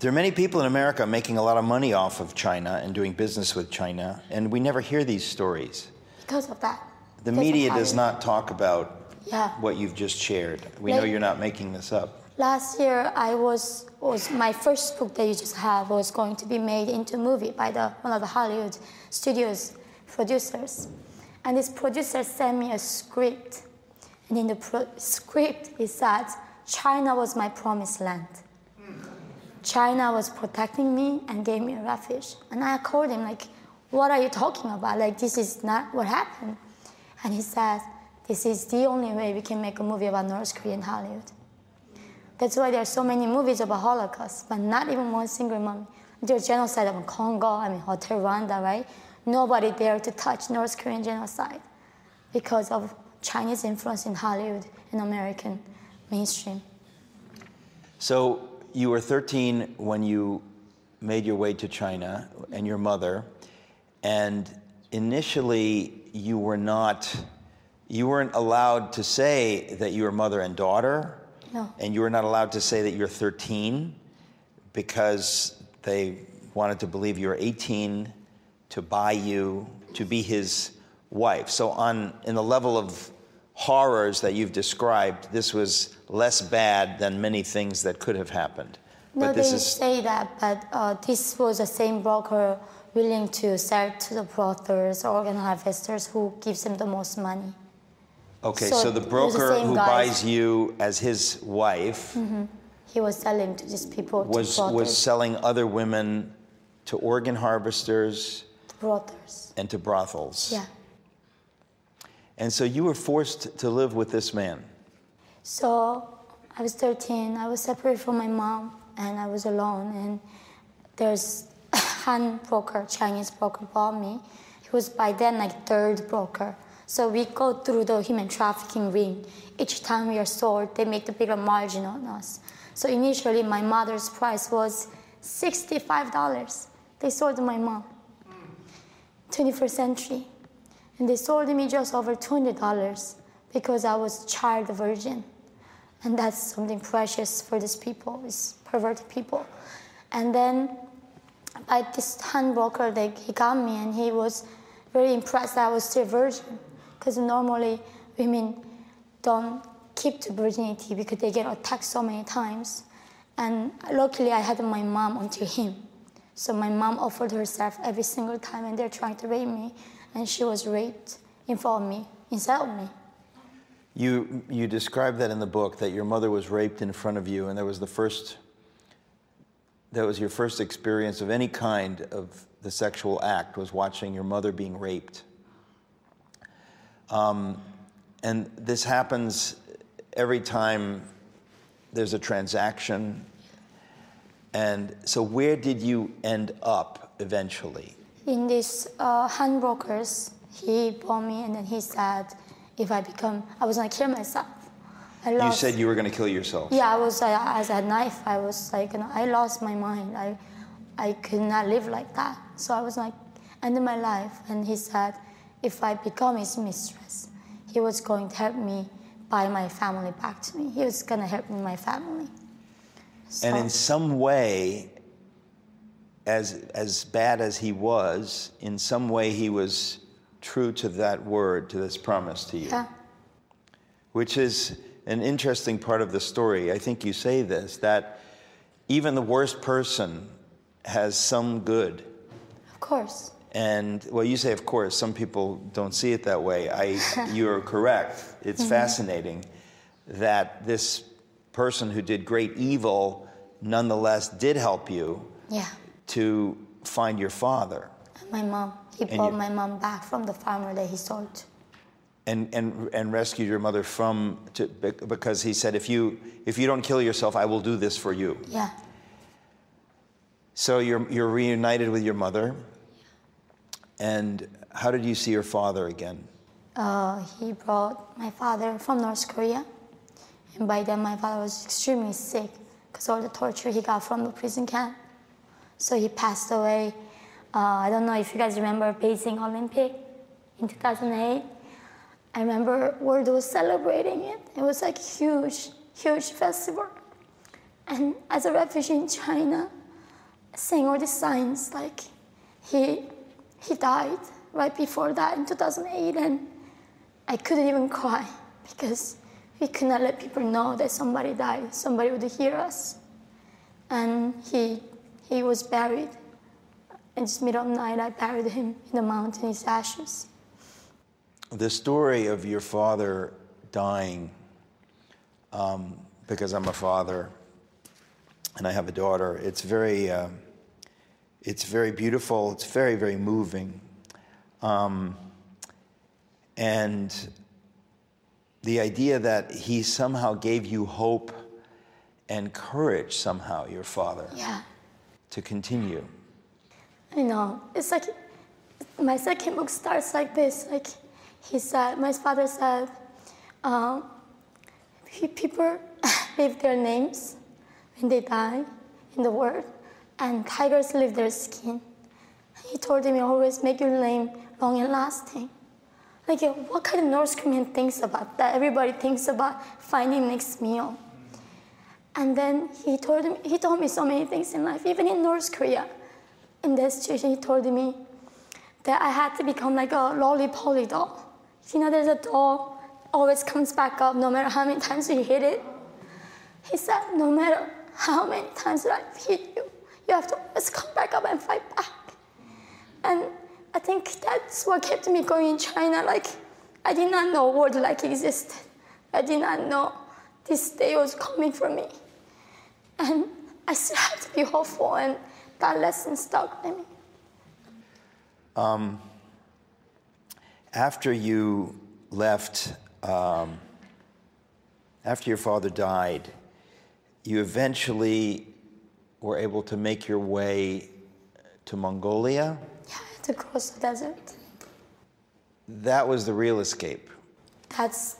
there are many people in America making a lot of money off of China and doing business with China, and we never hear these stories. Because of that. The Because media does not talk about Yeah. what you've just shared. We know you're not making this up. Last year, I was was my first book that you just have was going to be made into a movie by the one of the Hollywood studios producers, and this producer sent me a script, and in the pro- script it said China was my promised land. China was protecting me and gave me a refuge, and I called him like, "What are you talking about? Like this is not what happened," and he said, "This is the only way we can make a movie about North Korea in Hollywood." That's why there are so many movies about Holocaust, but not even one single movie. There's genocide of Congo, I mean, Hotel Rwanda, right? Nobody dared to touch North Korean genocide because of Chinese influence in Hollywood and American mainstream. So you were 13 when you made your way to China and your mother, and initially you were not, you weren't allowed to say that you were mother and daughter, No. and you were not allowed to say that you're 13 because they wanted to believe you were 18 to buy you to be his wife. So on in the level of horrors that you've described, this was less bad than many things that could have happened. No, but this they is say that, but uh, this was the same broker willing to sell to the brothers, or organ harvesters, who gives them the most money. Okay. so So, the was the broker who guys. buys you as his wife mm-hmm. He was selling to these people, was was selling other women to organ harvesters brothers. and to brothels. Yeah. And so you were forced to live with this man. So I was 13. I was separated from my mom, and I was alone. And there's Han broker, Chinese broker, bought me. He was by then like third broker. So we go through the human trafficking ring. Each time we are sold, they make the bigger margin on us. So initially, my mother's price was $65. They sold my mom. 21st century. And they sold me just over $200 because I was child virgin. And that's something precious for these people, these perverted people. And then by this Han broker, they, he got me and he was very impressed that I was still virgin. Because normally women don't keep to virginity because they get attacked so many times. And luckily I had my mom until him. So my mom offered herself every single time and they're trying to rape me. And she was raped in front of me, inside of me. You you described that in the book that your mother was raped in front of you, and that was the first. That was your first experience of any kind of the sexual act was watching your mother being raped. Um, and this happens every time there's a transaction. And so, where did you end up eventually? In this uh, Han brokers, he bought me and then he said, if I become, I was gonna kill myself. I You said you were going to kill yourself. yeah, I was uh, as a knife. I was like, you know, I lost my mind. I, I could not live like that. So I was like, end my life. And he said, if I become his mistress, he was going to help me buy my family back to me. He was going to help me my family. And in some way, as, as bad as he was, in some way he was true to that word, to this promise to you. Yeah. Which is an interesting part of the story. I think you say this that even the worst person has some good. Of course. And well, you say, of course, some people don't see it that way. I, you're correct. It's mm-hmm. fascinating that this person who did great evil nonetheless did help you Yeah. to find your father My mom. He And brought you- my mom back from the farmer that he sold. and, and, and rescued your mother from, to, because he said, if you, if you don't kill yourself, I will do this for you. Yeah. So you're, you're reunited with your mother. And how did you see your father again? Uh, he brought my father from North Korea. And by then, my father was extremely sick because all the torture he got from the prison camp. So he passed away. Uh, I don't know if you guys remember Beijing Olympic in 2008. I remember world was celebrating it. It was like huge, huge festival. And as a refugee in China, seeing all the signs like he he died right before that in 2008 and I couldn't even cry because we could not let people know that somebody died. Somebody would hear us. And he he was buried. In the middle of the night, I buried him in the mountain, his ashes. The story of your father dying, um, because I'm a father and I have a daughter, it's very, uh, it's very beautiful. It's very, very moving. Um, and the idea that he somehow gave you hope and courage, somehow, your father, Yeah. to continue. I know. It's like my second book starts like this. Like he said, my father said, um, people leave their names when they die in the world, and tigers leave their skin. He told me always make your name long and lasting. Like, what kind of North Korean thinks about that? Everybody thinks about finding next meal. And then he told me, he told me so many things in life, even in North Korea. In that situation, he told me that I had to become like a lollipop doll. You know, there's a doll always comes back up no matter how many times you hit it. He said, no matter how many times I hit you, you have to always come back up and fight back. And I think that's what kept me going in China. Like, I did not know world like existed. I did not know this day was coming for me. And I still had to be hopeful, and that lesson stuck with me. Um, After you left, um, after your father died, you eventually were able to make your way to Mongolia. Yeah, to cross the desert. That was the real escape. That's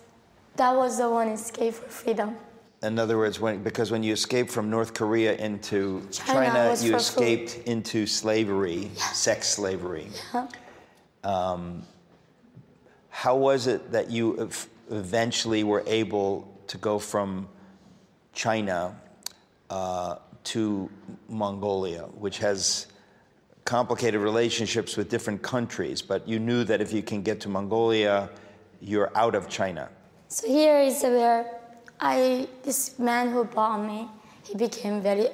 that was the one escape for freedom. In other words, when, because when you escaped from North Korea into China China, you escaped into slavery, sex slavery. Um, how was it that you eventually were able to go from China uh, to Mongolia, which has complicated relationships with different countries, but you knew that if you can get to Mongolia, you're out of China. So here is where I this man who bought me, he became very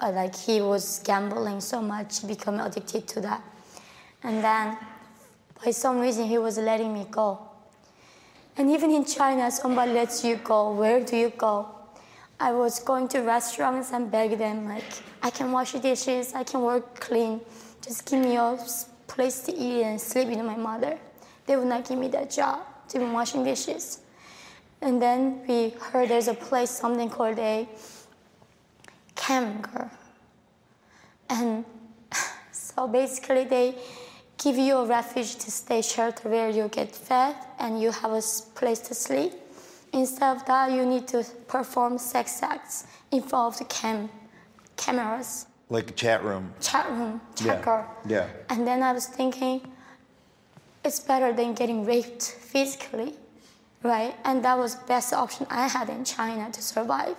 uh, like he was gambling so much, he became addicted to that, and then by some reason he was letting me go. And even in China, somebody lets you go. Where do you go? I was going to restaurants and beg them like, I can wash the dishes, I can work clean. Just give me a place to eat and sleep with my mother. They would not give me that job to be washing dishes. And then we heard there's a place, something called a cam girl. And so basically they give you a refuge to stay shelter where you get fed and you have a place to sleep. Instead of that, you need to perform sex acts in front of the cam cameras, Like a chat room. chat room, Yeah, checker. yeah. And then I was thinking, it's better than getting raped physically. right? And that was best option I had in China to survive.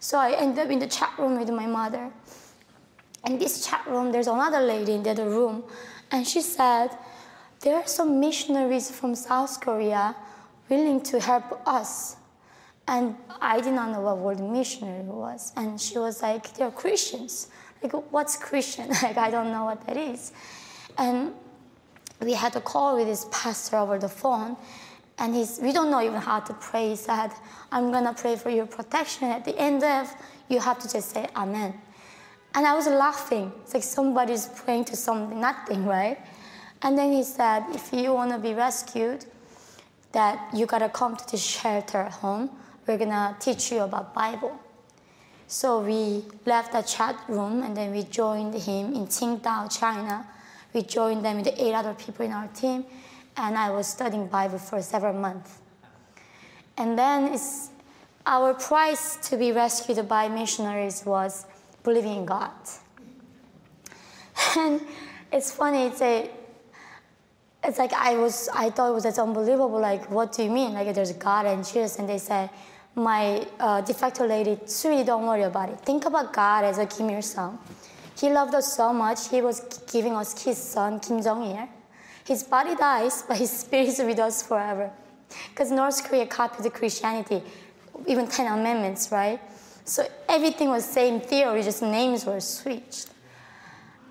So I ended up in the chat room with my mother. In this chat room, there's another lady in the other room, and she said, there are some missionaries from South Korea willing to help us. And I did not know what word missionary was. And she was like, they're Christians. Like, what's Christian? like, I don't know what that is. And we had a call with this pastor over the phone. And he's, we don't know even how to pray. He said, I'm going to pray for your protection. At the end of, you have to just say Amen. And I was laughing. It's like somebody's praying to something, nothing, right? And then he said, if you want to be rescued, that you got to come to this shelter home. We're to teach you about Bible. So we left the chat room and then we joined him in Qingdao, China. We joined them with eight other people in our team, and I was studying Bible for several months. And then it's, our price to be rescued by missionaries was believing in God. And it's funny, it's a, it's like I was, I thought it was unbelievable. Like, what do you mean? Like, there's God and Jesus, and they said, my uh, de facto lady, sweetie, don't worry about it. Think about God as a Kim Il Sung. He loved us so much, he was giving us his son, Kim Jong Il. His body dies, but his spirit is with us forever. Because North Korea copied Christianity, even Ten Amendments, right? So everything was same theory, just names were switched.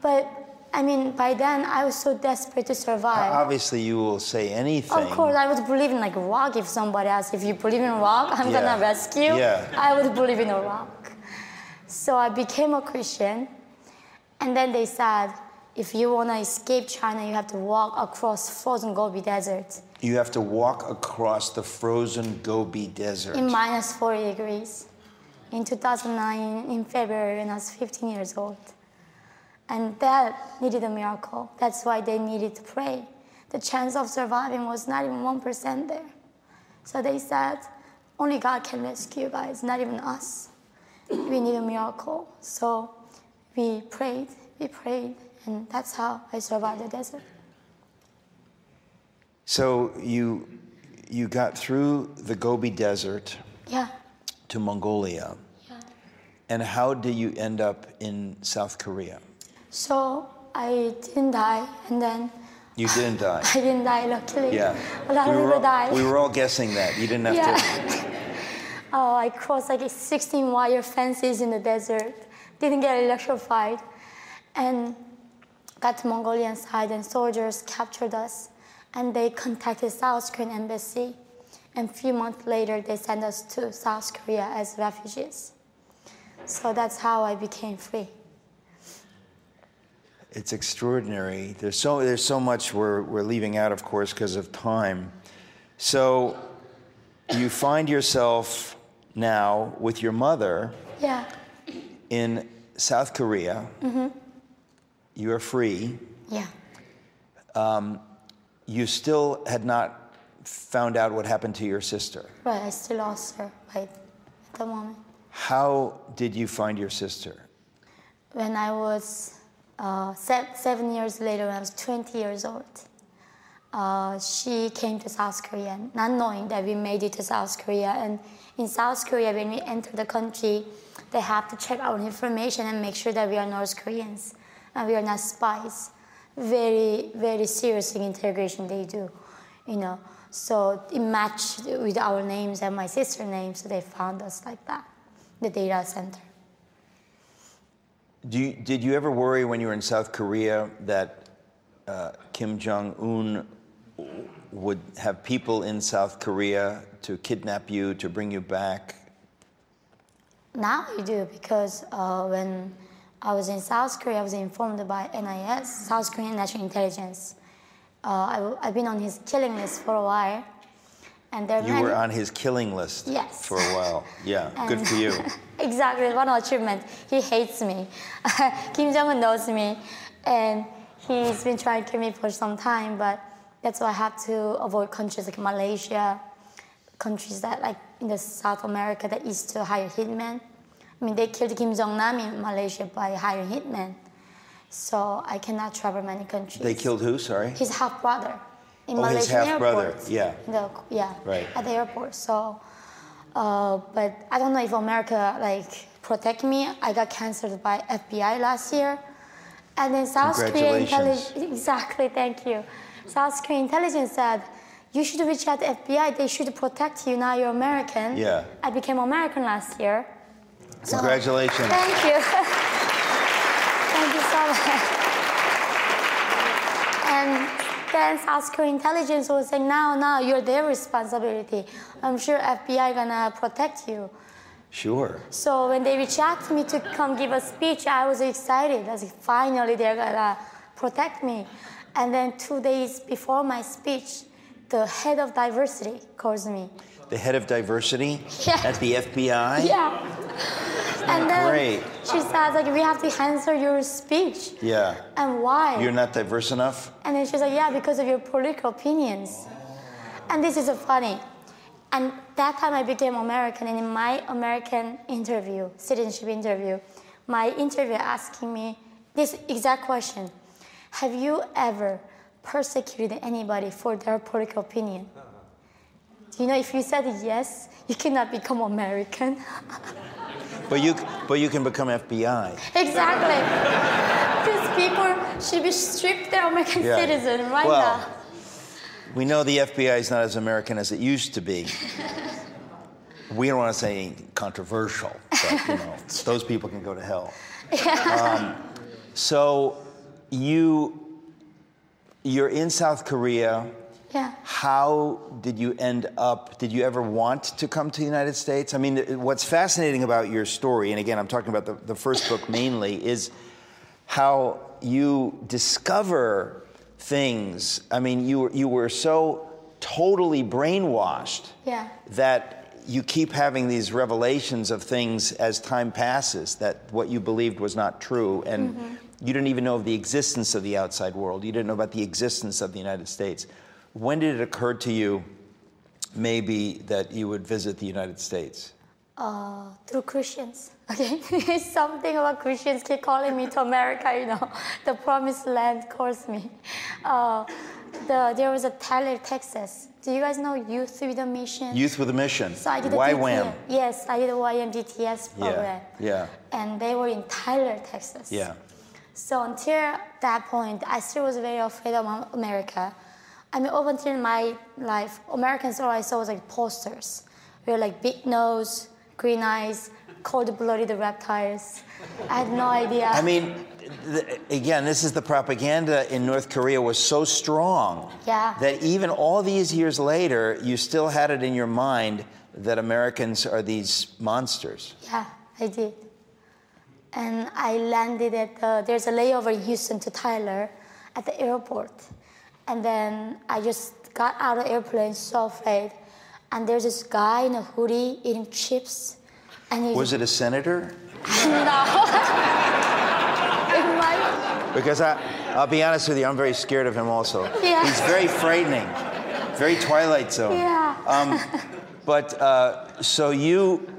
But I mean, by then I was so desperate to survive. Obviously, you will say anything. Of course, I would believe in like rock if somebody asked if you believe in rock, I'm Yeah. gonna rescue. Yeah. I would believe in a rock. So I became a Christian, and then they said, if you wanna escape China, you have to walk across frozen Gobi Desert You have to walk across the frozen Gobi Desert. in minus 40 degrees. In 2009, in February, when I was 15 years old. And that needed a miracle. That's why they needed to pray. The chance of surviving was not even 1% there. So they said, only God can rescue you guys, not even us. We need a miracle. So we prayed, we prayed, and that's how I survived the desert. So you you got through the Gobi Desert Yeah, to Mongolia. yeah. And how did you end up in South Korea? So I didn't die, and then You didn't die. I didn't die, luckily. Yeah. A lot we, of were people all, died. we were all guessing that. You didn't have Yeah. to. Oh, I crossed like 16 wire fences in the desert. Didn't get electrified. And got to Mongolian side and soldiers captured us. And they contacted South Korean embassy. And a few months later, they sent us to South Korea as refugees. So that's how I became free. It's extraordinary. There's so there's so much we're we're leaving out, of course, because of time. So you find yourself now with your mother Yeah, in South Korea. Mm-hmm. You are free. yeah. You still had not found out what happened to your sister. Right, I still lost her right at the moment. How did you find your sister? when I was uh, se- seven years later, when I was 20 years old, uh, she came to South Korea, not knowing that we made it to South Korea. And in South Korea, when we enter the country, they have to check our information and make sure that we are North Koreans and we are not spies. Very, very serious integration they do, you know. So it matched with our names and my sister's name, so they found us like that, the data center. You, did you ever worry when you were in South Korea that uh, Kim Jong Un would have people in South Korea to kidnap you, to bring you back? Now I do because uh, when I was in South Korea, I was informed by NIS, South Korean National Intelligence. Uh, I, have been on his killing list for a while, and there You many. were on his killing list Yes. for a while. Yeah, good for you. exactly, one achievement. He hates me. Kim Jong Un knows me, and he's been trying to kill me for some time. But that's why I have to avoid countries like Malaysia, countries that like in the South America that used to hire hitmen. I mean, they killed Kim Jong Nam in Malaysia by hiring hitmen. So I cannot travel many countries. They killed who? Sorry. his half brother. In Oh, his Malaysian half-brother, yeah. The, yeah. Right. At the airport. So, uh, but I don't know if America like protect me. I got canceled by FBI last year, and then South Korea intelligence. Exactly. Thank you. South Korean intelligence said. You should reach out to FBI. They should protect you. Now you're American. Yeah. I became American last year. So- Congratulations. Thank you. Thank you so much. Then South Korean intelligence was saying, now, now, you're their responsibility. I'm sure FBI gonna protect you. Sure. So when they reached out to me to come give a speech, I was excited. I was like, finally, they're gonna protect me. And then two days before my speech, the head of diversity calls me. The head of diversity Yeah. at the FBI? Yeah. And then Great. she says, like, we have to answer your speech. Yeah. And why? You're not diverse enough? And then she's like, yeah, because of your political opinions. And this is funny. And that time I became American, and in my American interview, citizenship interview, my interviewer asking me this exact question Have you ever persecuted anybody for their political opinion? You know if you said yes, you cannot become American? But you, but you can become FBI. exactly. These people should be stripped their American Yeah. citizen right Well, now. We know the FBI is not as American as it used to be. We don't want to say anything controversial, but you know, those people can go to hell. Um, so you you're in South Korea. Yeah. How did you end up? Did you ever want to come to the United States? I mean, what's fascinating about your story, and again, I'm talking about the, the first book mainly, is how you discover things. I mean, you were, you were so totally brainwashed Yeah. that you keep having these revelations of things as time passes that what you believed was not true and mm-hmm. you didn't even know of the existence of the outside world you didn't know about the existence of the united states when did it occur to you maybe that you would visit the united states uh, through Christians. Okay, something about Christians keep calling me to America. You know, the promised land calls me. Uh, the, there was a Tyler, Texas. Do you guys know Youth with a Mission? youth with a mission So I did a DTS. YWAM Yes, I did a YMDTS program. yeah yeah. And they were in Tyler, Texas. yeah So until that point, I still was very afraid of America. I mean, up until my life, Americans all I saw was like posters. We were like big nose, green eyes, cold-blooded reptiles. I had no idea. i mean th- again this is the propaganda in north korea was so strong Yeah. that even all these years later you still had it in your mind that americans are these monsters yeah, I did. And I landed at the, there's a layover in Houston to Tyler at the airport. And then I just got out of the airplane so afraid. And there's this guy in a hoodie eating chips. And was it a senator No. Because I, I'll be honest with you, I'm very scared of him also. Yeah. He's very frightening, very Twilight Zone. Yeah. Um, but uh, so you,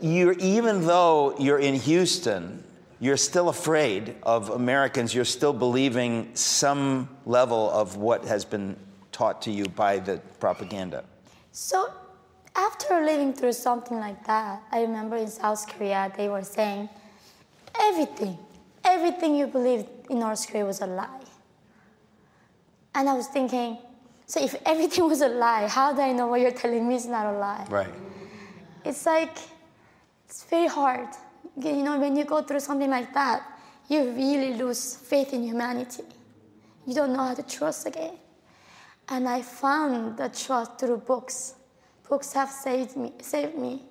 you're even though you're in Houston, you're still afraid of Americans. You're still believing some level of what has been taught to you by the propaganda. So after living through something like that, I remember in South Korea they were saying everything, everything you believed in North Korea was a lie. And I was thinking, so if everything was a lie, how do I know what you're telling me is not a lie? Right. It's like, it's very hard. You know, when you go through something like that, you really lose faith in humanity. You don't know how to trust again. And I found the trust through books. Books have saved me. Saved me.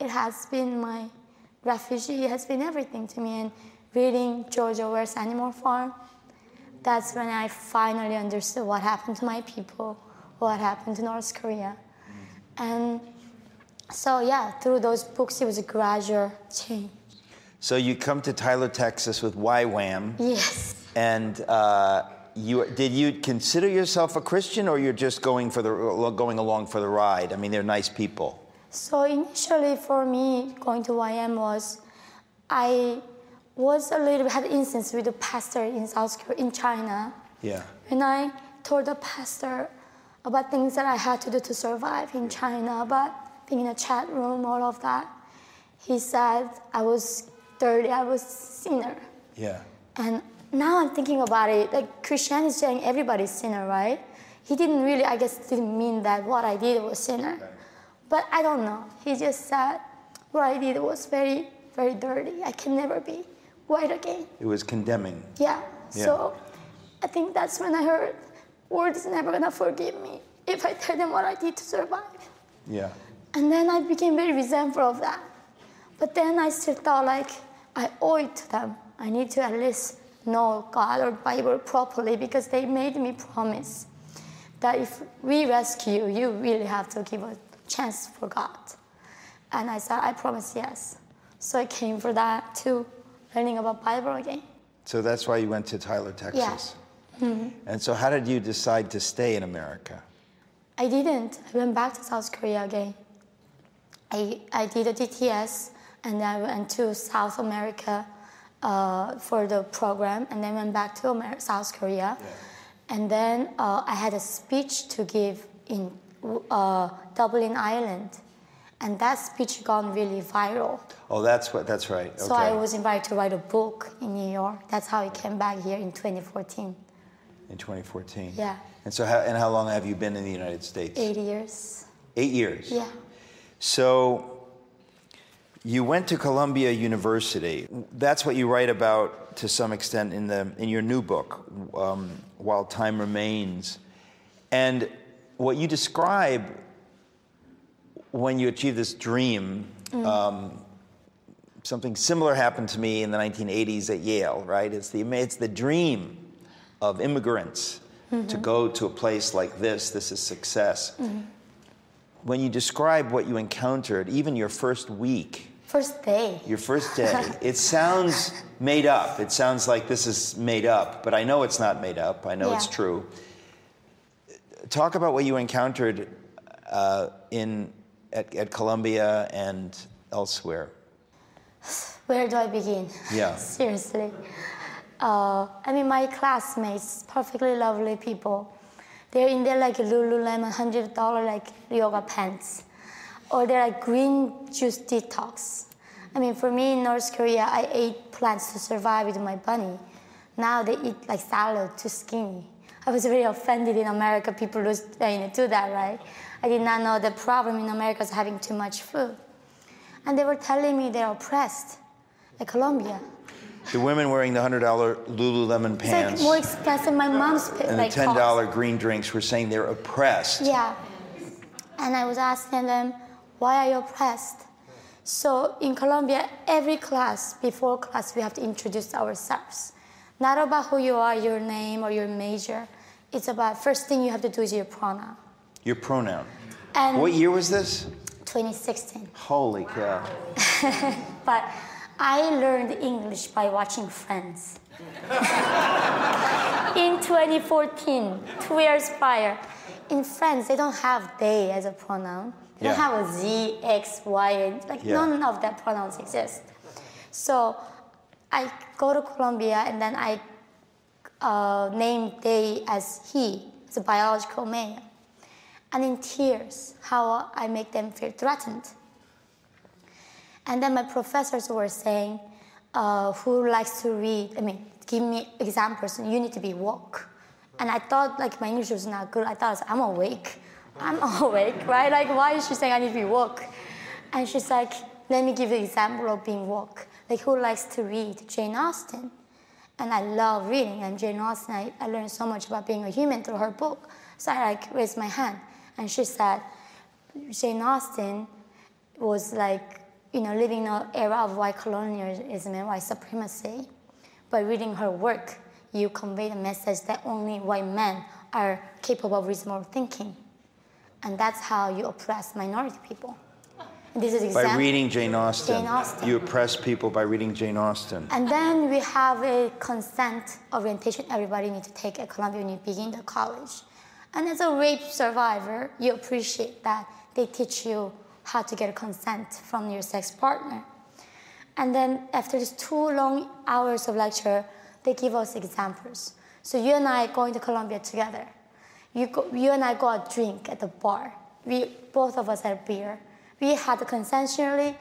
It has been my refuge. It has been everything to me. And reading George Orwell's Animal Farm, that's when I finally understood what happened to my people, what happened to North Korea. And so, yeah, through those books, it was a gradual change. So you come to Tyler, Texas with YWAM, Yes. and uh, you did you consider yourself a Christian, or you're just going for the going along for the ride? I mean, they're nice people. So initially, for me, going to YWAM was, I was a little bit had instance with a pastor in South Korea, in China. Yeah. When I told the pastor, about things that I had to do to survive in China, about being in a chat room, all of that. He said I was dirty, I was sinner. Yeah. And now I'm thinking about it, like Christianity is saying everybody's sinner, right? He didn't really, I guess, didn't mean that what I did was sinner. But I don't know. He just said what I did was very, very dirty. I can never be white again. It was condemning. Yeah. Yeah. So I think that's when I heard, world is never gonna forgive me if I tell them what I did to survive. Yeah. And then I became very resentful of that. But then I still thought like I owe it to them. I need to at least know God or Bible properly because they made me promise that if we rescue you, you really have to give a chance for God. And I said, I promise yes. So I came for that too, learning about Bible again. So that's why you went to Tyler, Texas. Yeah. Mm-hmm. And so, how did you decide to stay in America? I didn't. I went back to South Korea again. I, I did a DTS and then I went to South America uh, for the program and then went back to Amer- South Korea. And then uh, I had a speech to give in uh, Dublin, Ireland. And that speech gone really viral. Oh, that's what. That's right. Okay. So I was invited to write a book in New York. That's how I came back here in 2014. in 2014. Yeah. And so, how, and how long have you been in the United States? Eight years. Eight years. Yeah. So, you went to Columbia University. That's what you write about to some extent in the in your new book, um, "While Time Remains," and what you describe when you achieve this dream. Um, something similar happened to me in the 1980s at Yale. Right? It's the it's the dream of immigrants to go to a place like this. This is success. When you describe what you encountered, even your first week, First day. your first day, it sounds made up. It sounds like this is made up, but I know it's not made up. I know it's true. Talk about what you encountered uh, in at, at Columbia and elsewhere. Where do I begin? Yeah. Seriously. Uh, I mean, my classmates, perfectly lovely people, they're in their like Lululemon hundred dollar like yoga pants, or they're like green juice detox. I mean, for me in North Korea, I ate plants to survive with my bunny. Now they eat like salad too skinny. I was very offended in America. People lose, uh, you know, do that, right? I did not know the problem in America is having too much food. And they were telling me they're oppressed, like Columbia. The women wearing the hundred dollar Lululemon pants. It's like more expensive. My mom's and like the ten cost. green drinks were saying they're oppressed. Yeah. And I was asking them, why are you oppressed? So in Columbia, every class, before class, we have to introduce ourselves. Not about who you are, your name or your major. It's about first thing you have to do is your pronoun. Your pronoun. And What year was this? 2016. Holy cow. But I learned English by watching Friends. in 2014, two years prior, in Friends, they don't have they as a pronoun. They don't have a Z, X, Y, and like Yeah. none of that pronouns exist. So I go to Columbia and then I uh, name they as he, as a biological male. And in tears, how I make them feel threatened. And then my professors were saying, uh, who likes to read? I mean, give me examples. You need to be woke. And I thought like my English was not good. I thought I'm awake. I'm awake, right? Like why is she saying I need to be woke? And she's like, let me give you an example of being woke. Like who likes to read? Jane Austen. And I love reading. And Jane Austen, I, I learned so much about being a human through her book. So I like raised my hand. And she said, Jane Austen was like, you know, living in an era of white colonialism and white supremacy. By reading her work, you convey the message that only white men are capable of reasonable thinking. And that's how you oppress minority people. And this is example. By reading Jane Austen, Jane Austen. you oppress people by reading Jane Austen. And then we have a consent orientation everybody needs to take at Columbia when you begin the college. And as a rape survivor, you appreciate that they teach you how to get consent from your sex partner. And then after these two long hours of lecture, they give us examples. So you and I going to Columbia together. You, go, you and I go out drink at the bar. We both of us had beer. We had consensually,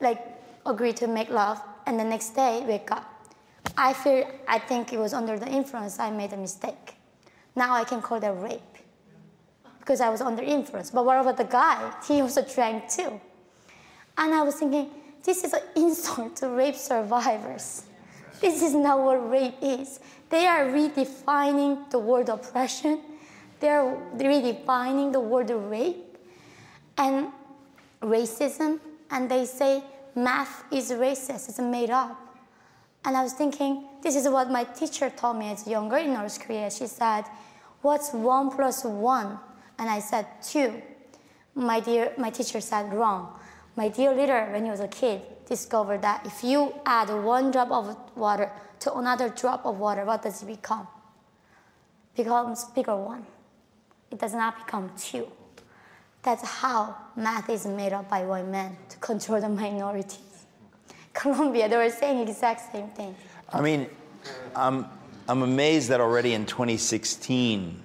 like, agreed to make love, and the next day wake up. I feel, I think it was under the influence. I made a mistake. Now I can call that rape because I was under influence. But what about the guy? He also drank too. And I was thinking, this is an insult to rape survivors. This is not what rape is. They are redefining the word oppression. They are redefining the word rape and racism. And they say math is racist, it's made up. And I was thinking, this is what my teacher told me as younger in North Korea. She said, What's one plus one? And I said, Two. My dear, my teacher said, Wrong. My dear leader, when he was a kid, discovered that if you add one drop of water to another drop of water, what does it become? Becomes bigger one. It does not become two. That's how math is made up by white men to control the minorities. Columbia, they were saying exact same thing. I mean, I'm, I'm amazed that already in 2016,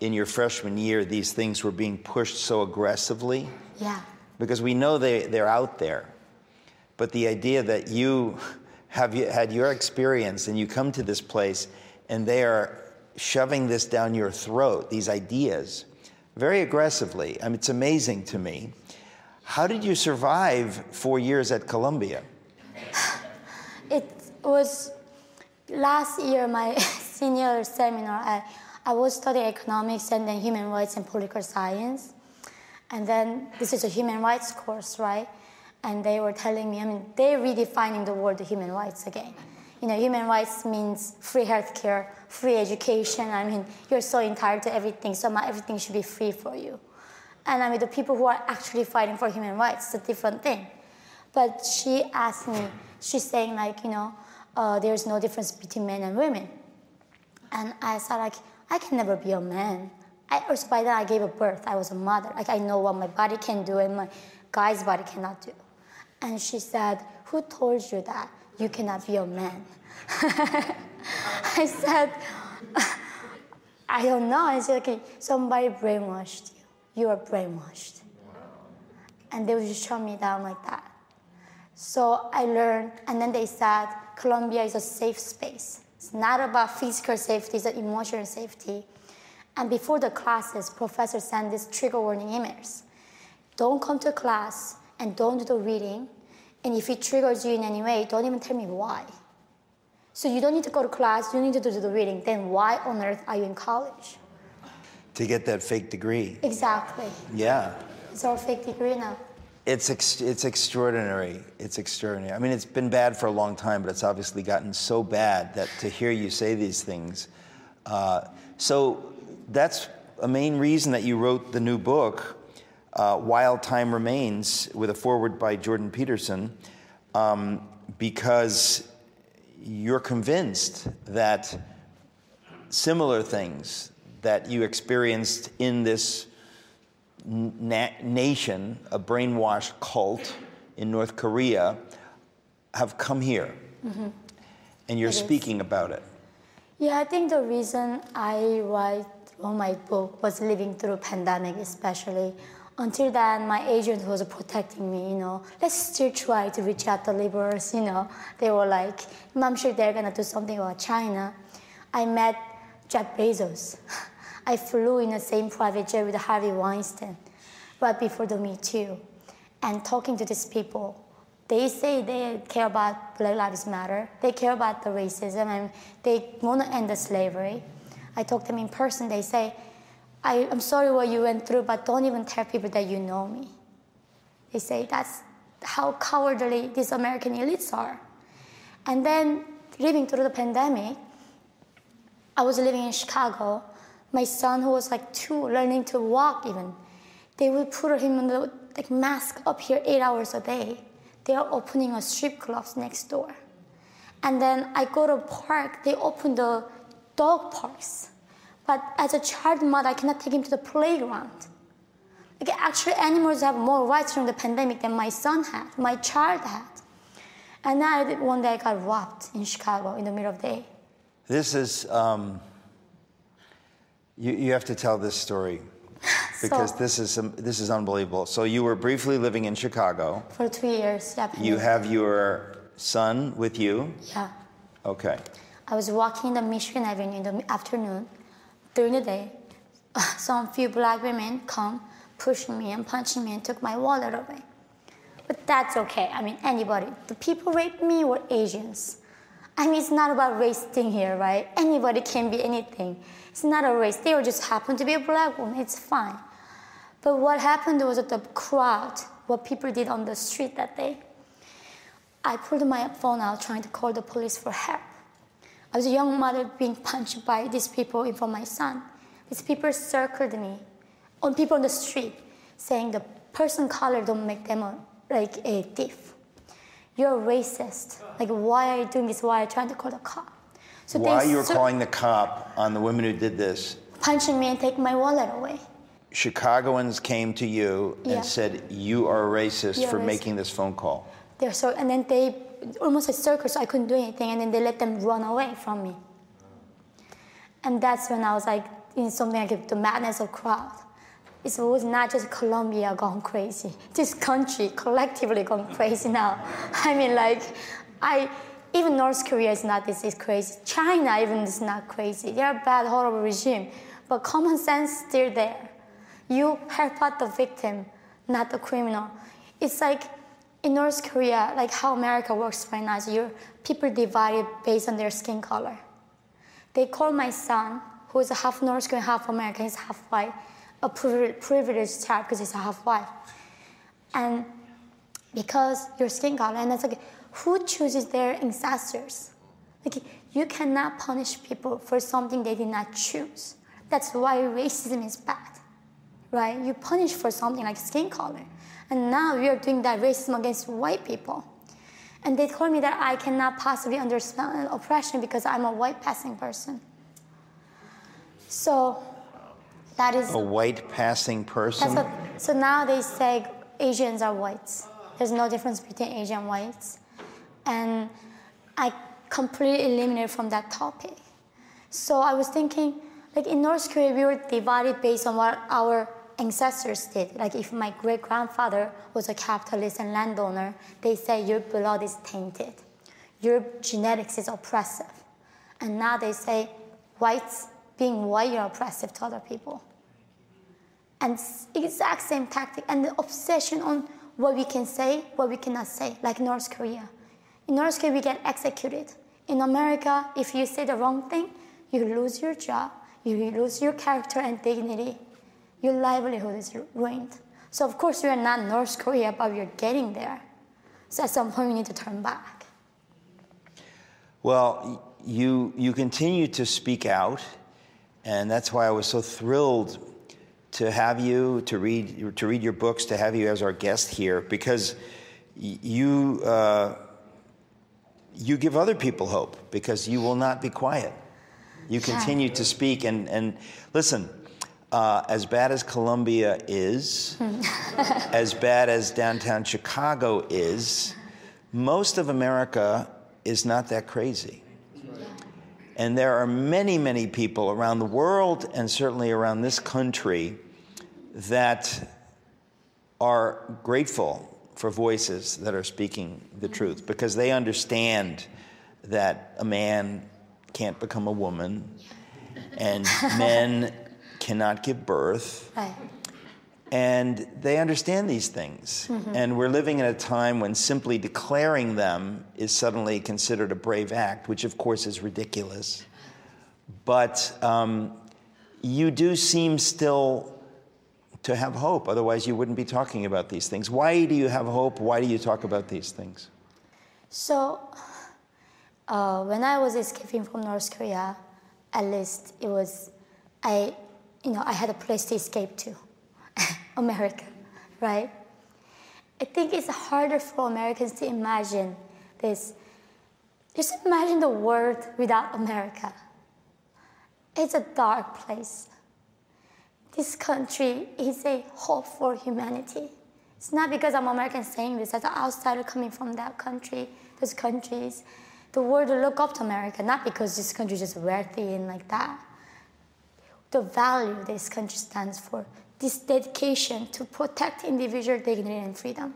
in your freshman year, these things were being pushed so aggressively. Yeah. Because we know they, they're out there. But the idea that you have had your experience and you come to this place and they are shoving this down your throat, these ideas, very aggressively. I mean, it's amazing to me. How did you survive four years at Columbia? It was last year, my senior seminar, I, I was studying economics and then human rights and political science. And then this is a human rights course, right? And they were telling me, I mean, they're redefining the word human rights again. You know, human rights means free healthcare, free education. I mean, you're so entitled to everything, so everything should be free for you. And I mean, the people who are actually fighting for human rights, it's a different thing. But she asked me, she's saying like, you know, uh, there's no difference between men and women. And I said like, I can never be a man. I, by then I gave a birth. I was a mother. Like I know what my body can do and my guy's body cannot do. And she said, who told you that you cannot be a man? I said, I don't know. I said, okay, somebody brainwashed you. You are brainwashed. And they would just shut me down like that. So I learned, and then they said Columbia is a safe space. It's not about physical safety, it's emotional safety. And before the classes, professor sent these trigger warning emails. Don't come to class and don't do the reading. And if it triggers you in any way, don't even tell me why. So you don't need to go to class, you need to do the reading. Then why on earth are you in college? To get that fake degree. Exactly. Yeah. It's our fake degree now. It's, ex- it's extraordinary. It's extraordinary. I mean, it's been bad for a long time, but it's obviously gotten so bad that to hear you say these things. Uh, so that's a main reason that you wrote the new book, uh, While Time Remains, with a foreword by Jordan Peterson, um, because you're convinced that similar things that you experienced in this na- nation, a brainwashed cult in North Korea, have come here. Mm-hmm. And you're it speaking is. about it. Yeah, I think the reason I write on my book was living through pandemic, especially. Until then, my agent was protecting me, you know. Let's still try to reach out the laborers, you know. They were like, I'm sure they're gonna do something about China. I met Jeff Bezos. I flew in the same private jet with Harvey Weinstein right before the Me Too. And talking to these people, they say they care about Black Lives Matter, they care about the racism, and they want to end the slavery. I talk to them in person, they say, I, am sorry what you went through, but don't even tell people that you know me. They say that's how cowardly these American elites are. And then living through the pandemic, I was living in Chicago, my son, who was like two, learning to walk even, they would put him in the like mask up here eight hours a day. They are opening a strip clubs next door. And then I go to park, they open the dog parks. But as a child mother, I cannot take him to the playground. Like actually, animals have more rights during the pandemic than my son had, my child had. And then one day I got robbed in Chicago in the middle of the day. This is um, You, you have to tell this story because So- this is um, this is unbelievable. So you were briefly living in Chicago. For two years, yeah. You have your son with you. Yeah. Okay. I was walking the Michigan Avenue in the afternoon. During the day, some few black women come, pushing me and punching me and took my wallet away. But that's okay. I mean, anybody. The people raped me were Asians. I mean, it's not about race thing here, right? Anybody can be anything. It's not a race. They just happened to be a black woman. It's fine. But what happened was that the crowd, what people did on the street that day, I pulled my phone out trying to call the police for help. I was a young mother being punched by these people in front of my son. These people circled me, on people on the street, saying the person color don't make them a, like a thief. You're a racist. Like why are you doing this? Why are you trying to call the cop? So Why you were calling the cop on the women who did this? punching me and taking my wallet away. Chicagoans came to you and said you are a racist You're for racist. making this phone call. They're so, and then they almost a circus, so I couldn't do anything, and then they let them run away from me. And that's when I was like, in something like the madness of crowd. It was not just Columbia gone crazy. This country collectively gone crazy now. I mean, like, I even North Korea is not this is crazy. China even is not crazy. They're a bad, horrible regime, but common sense still there. You help out the victim, not the criminal. It's like in North Korea, like how America works right now, is you're people divided based on their skin color. They call my son, who is half North Korean, half American, he's half white, a privileged child because it's a half white. And because your skin color, and it's like, who chooses their ancestors? Like, you cannot punish people for something they did not choose. That's why racism is bad, right? You punish for something like skin color. And now we are doing that racism against white people. And they told me that I cannot possibly understand oppression because I'm a white passing person. So that is A white passing person. what, so now they say Asians are whites. There's no difference between Asian whites. And I completely eliminated from that topic. So I was thinking, like in North Korea, we were divided based on what our ancestors did. Like if my great grandfather was a capitalist and landowner, they say your blood is tainted, your genetics is oppressive. And now they say whites, being white, you're oppressive to other people and exact same tactic and the obsession on what we can say, what we cannot say, like North Korea. In North Korea, we get executed. In America, if you say the wrong thing, you lose your job, you lose your character and dignity. Your livelihood is ruined. So of course, we are not North Korea, but we are getting there. So at some point, we need to turn back. Well, you you continue to speak out, and that's why I was so thrilled to have you to read to read your books, to have you as our guest here, because you uh, you give other people hope because you will not be quiet. You continue to speak and and listen. Uh, as bad as Columbia is, as bad as downtown Chicago is, most of America is not that crazy. And there are many, many people around the world and certainly around this country that are grateful for voices that are speaking the truth because they understand that a man can't become a woman and men cannot give birth. And they understand these things. And we're living in a time when simply declaring them is suddenly considered a brave act, which of course is ridiculous. But um, you do seem still to have hope, otherwise, you wouldn't be talking about these things. Why do you have hope? Why do you talk about these things? So, uh, when I was escaping from North Korea, at least it was, I, you know, I had a place to escape to, America, right? I think it's harder for Americans to imagine this. Just imagine the world without America. It's a dark place. This country is a hope for humanity. It's not because I'm American saying this, as an outsider coming from that country, those countries. The world will look up to America, not because this country is just wealthy and like that. the value this country stands for, this dedication to protect individual dignity and freedom.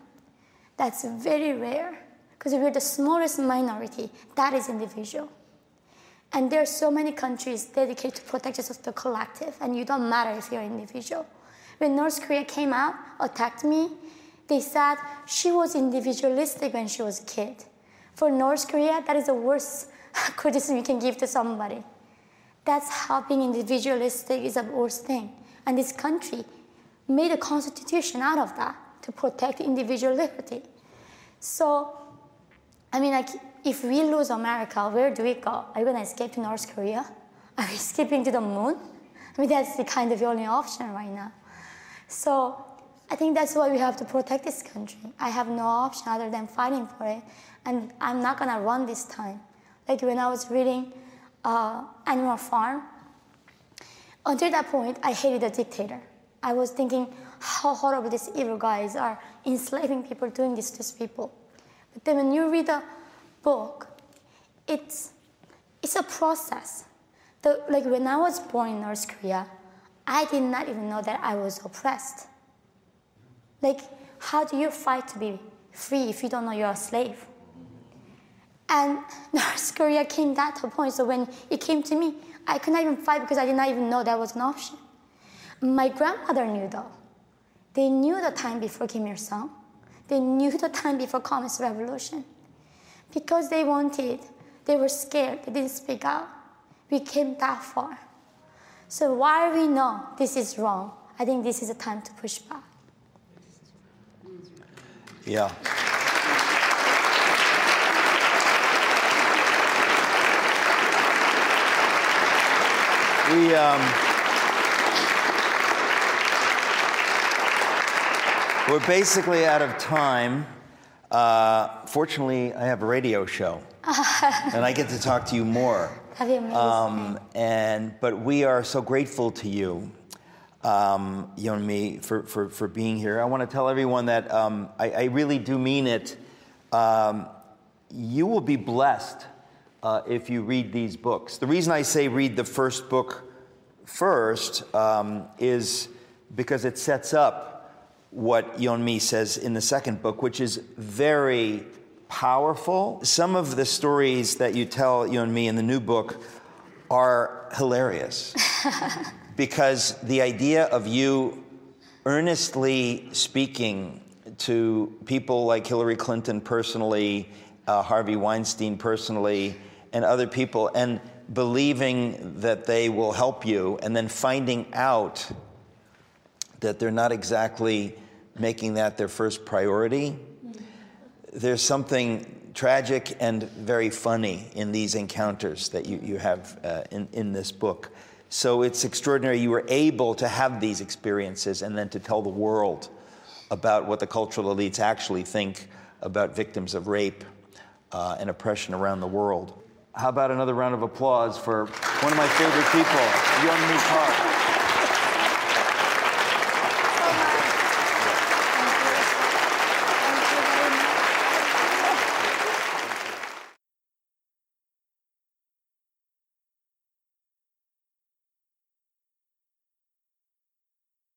That's very rare because we're the smallest minority that is individual. And there are so many countries dedicated to protect just the collective, and you don't matter if you're individual. When North Korea came out, attacked me, they said she was individualistic when she was a kid. For North Korea, that is the worst criticism you can give to somebody. That's how being individualistic is the worst thing. And this country made a constitution out of that to protect individual liberty. So, I mean, like, if we lose America, where do we go? Are we to escape to North Korea? Are we escaping to the moon? I mean, that's the kind of the only option right now. So, I think that's why we have to protect this country. I have no option other than fighting for it, and I'm not to run this time. Like when I was reading uh, Animal Farm, until that point, I hated the dictator. I was thinking how horrible these evil guys are enslaving people, doing this to people. But then when you read the book, it's, it's a process. The, like when I was born in North Korea, I did not even know that I was oppressed. Like, how do you fight to be free if you don't know you're a slave? And North Korea came that point. So when it came to me, I could not even fight because I did not even know that was an option. My grandmother knew though. They knew the time before Kim Il Sung. They knew the time before Communist Revolution. Because they wanted, they were scared, they didn't speak out. We came that far. So while we know this is wrong, I think this is a time to push back. Yeah. We, um, we're basically out of time. Uh, fortunately, I have a radio show, and I get to talk to you more. That'd be amazing. Um, and but we are so grateful to you, um, Yeonmi, for, for, for being here. I want to tell everyone that um, I, I really do mean it. Um, you will be blessed uh, if you read these books. The reason I say read the first book first um, is because it sets up what Yeonmi says in the second book, which is very powerful. Some of the stories that you tell Yeonmi in the new book are hilarious because the idea of you earnestly speaking to people like Hillary Clinton personally, uh, Harvey Weinstein personally, and other people, and believing that they will help you, and then finding out that they're not exactly making that their first priority. There's something tragic and very funny in these encounters that you, you have uh, in, in this book. So it's extraordinary you were able to have these experiences and then to tell the world about what the cultural elites actually think about victims of rape uh, and oppression around the world. How about another round of applause for one of my favorite people, Yeonmi Park?